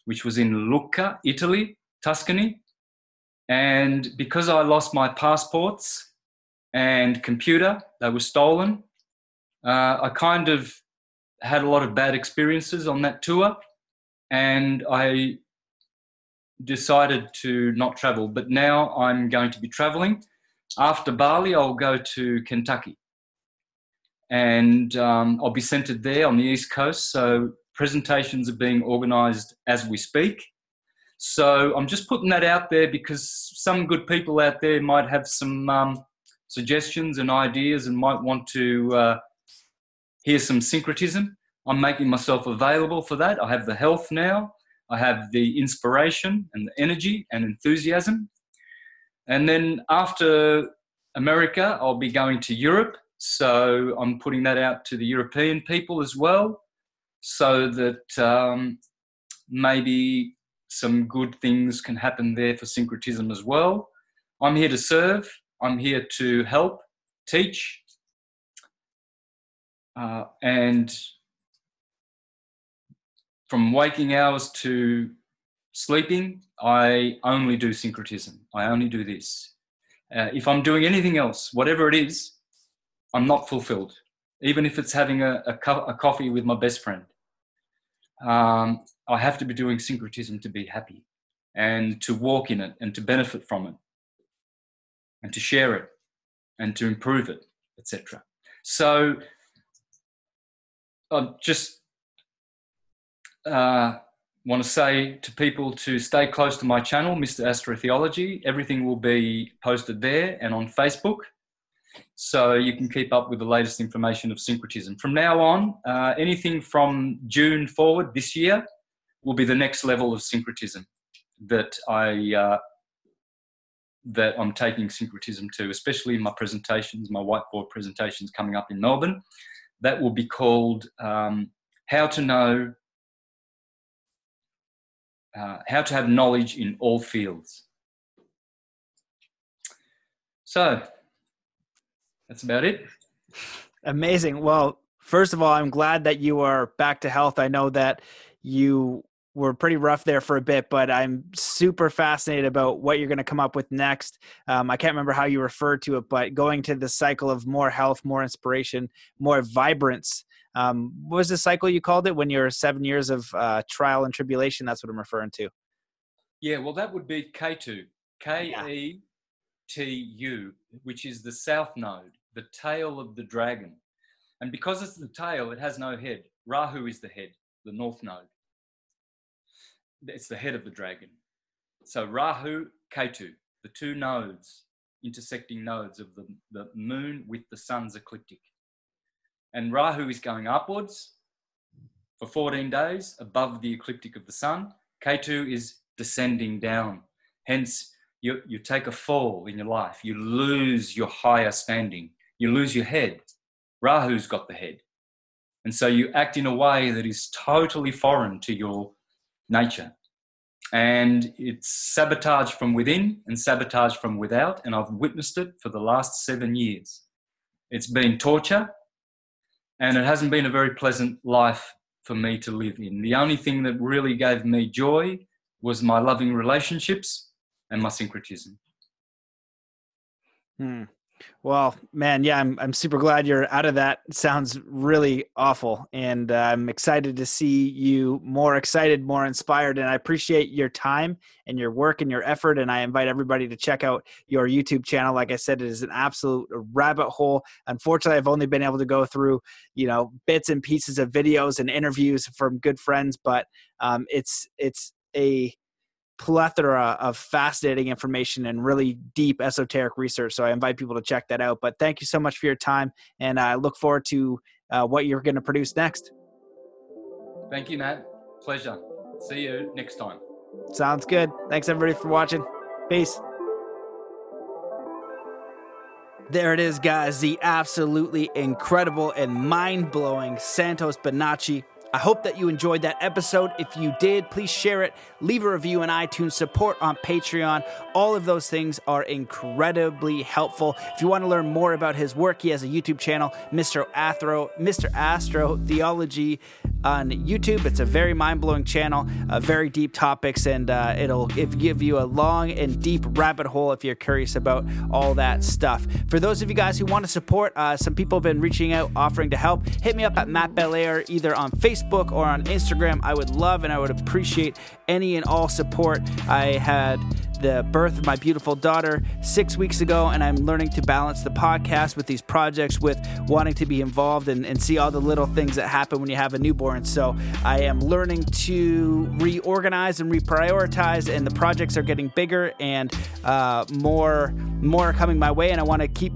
which was in Lucca, Italy, Tuscany. And because I lost my passports and computer, they were stolen, uh, I kind of had a lot of bad experiences on that tour. And I decided to not travel. But now I'm going to be traveling. After Bali, I'll go to Kentucky. And um, I'll be centered there on the East Coast. So presentations are being organized as we speak. So I'm just putting that out there because some good people out there might have some um, suggestions and ideas and might want to uh, hear some syncretism. I'm making myself available for that. I have the health now, I have the inspiration and the energy and enthusiasm. And then after America, I'll be going to Europe. So I'm putting that out to the European people as well, so that um, maybe some good things can happen there for syncretism as well. I'm here to serve, I'm here to help, teach, uh, and from waking hours to sleeping, I only do syncretism. I only do this. Uh, if I'm doing anything else, whatever it is, I'm not fulfilled, even if it's having a, a, co- a coffee with my best friend. Um, I have to be doing syncretism to be happy and to walk in it and to benefit from it and to share it and to improve it, etc. So I'm just uh, want to say to people to stay close to my channel, Mr. Astrotheology. Everything will be posted there and on Facebook so you can keep up with the latest information of syncretism. From now on, uh, anything from June forward this year will be the next level of syncretism that I uh, that I'm taking syncretism to, especially in my presentations, my whiteboard presentations coming up in Melbourne. That will be called um, "How to Know." Uh, how to have knowledge in all fields. So, that's about it. Amazing. Well, first of all, I'm glad that you are back to health. I know that you were pretty rough there for a bit, but I'm super fascinated about what you're going to come up with next. Um, I can't remember how you referred to it, but going to the cycle of more health, more inspiration, more vibrance. Um, what was the cycle you called it when you're seven years of uh, trial and tribulation? That's what I'm referring to. Yeah, well, that would be Ketu, K E T U, which is the south node the tail of the dragon. And because it's the tail, it has no head. Rahu is the head, the north node. It's the head of the dragon. So Rahu, Ketu, the two nodes, intersecting nodes of the, the moon with the sun's ecliptic. And Rahu is going upwards for 14 days above the ecliptic of the sun. Ketu is descending down. Hence, you, you take a fall in your life. You lose your higher standing you lose your head. Rahu's got the head. And so you act in a way that is totally foreign to your nature. and it's sabotage from within and sabotage from without. And I've witnessed it for the last seven years. It's been torture, and it hasn't been a very pleasant life for me to live in. The only thing that really gave me joy was my loving relationships and my syncretism. Hmm. Well, man, yeah, I'm I'm super glad you're out of that. sounds really awful, and uh, I'm excited to see you more excited, more inspired. And I appreciate your time and your work and your effort. And I invite everybody to check out your YouTube channel. Like I said, it is an absolute rabbit hole. Unfortunately, I've only been able to go through you know bits and pieces of videos and interviews from good friends, but um, it's it's a plethora of fascinating information and really deep esoteric research. So I invite people to check that out. But thank you so much for your time, and I look forward to uh, what you're going to produce next. Thank you, Matt. Pleasure. See you next time. Sounds good. Thanks, everybody, for watching. Peace. There it is, guys. The absolutely incredible and mind blowing Santos Bonacci I hope that you enjoyed that episode. If you did, please share it, leave a review on iTunes, support on Patreon. All of those things are incredibly helpful. If you want to learn more about his work, he has a YouTube channel, Mr. Astro, Mr. Astro Theology on YouTube. It's a very mind blowing channel, uh, very deep topics, and uh, it'll give you a long and deep rabbit hole if you're curious about all that stuff. For those of you guys who want to support, uh, some people have been reaching out offering to help. Hit me up at Matt Belair either on Facebook or on Instagram. I would love and I would appreciate any and all support. I had the birth of my beautiful daughter six weeks ago, and I'm learning to balance the podcast with these projects, with wanting to be involved and, and see all the little things that happen when you have a newborn. So I am learning to reorganize and reprioritize, and the projects are getting bigger and uh, more more coming my way, and I want to keep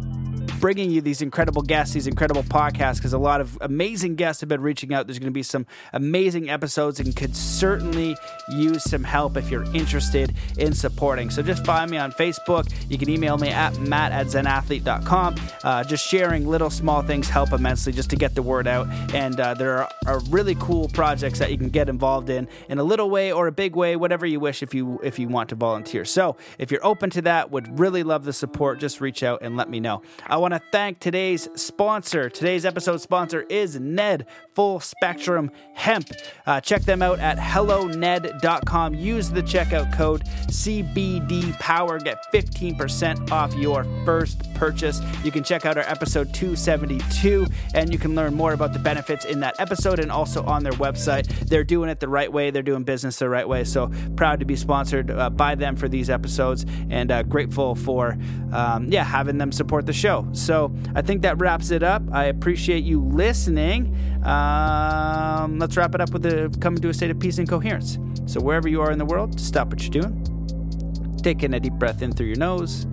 bringing you these incredible guests, these incredible podcasts, because a lot of amazing guests have been reaching out. There's going to be some amazing episodes and could certainly use some help if you're interested in supporting. So just find me on Facebook. You can email me at matt at zenathlete.com. Uh, just sharing little small things help immensely just to get the word out. And uh, there are, are really cool projects that you can get involved in in a little way or a big way, whatever you wish if you if you want to volunteer. So if you're open to that, would really love the support, just reach out and let me know. I want to thank today's sponsor. Today's episode sponsor is Ned Full Spectrum Hemp. Uh, check them out at helloned.com. Use the checkout code CBD Power. Get 15% off your first purchase. You can check out our episode 272 and you can learn more about the benefits in that episode and also on their website. They're doing it the right way, they're doing business the right way. So proud to be sponsored uh, by them for these episodes and uh, grateful for, um, yeah, having them support the show. So I think that wraps it up. I appreciate you listening. Um, let's wrap it up with the coming to a state of peace and coherence. So wherever you are in the world, stop what you're doing. Take in a deep breath in through your nose.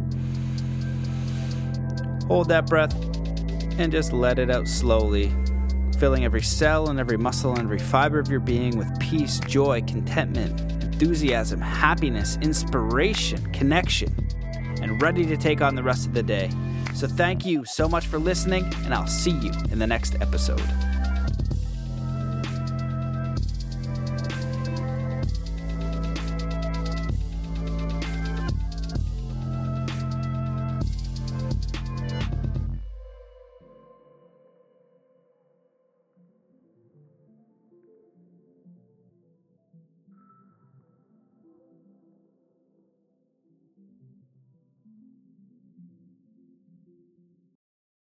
Hold that breath and just let it out slowly, filling every cell and every muscle and every fiber of your being with peace, joy, contentment, enthusiasm, happiness, inspiration, connection, and ready to take on the rest of the day. So thank you so much for listening, and I'll see you in the next episode.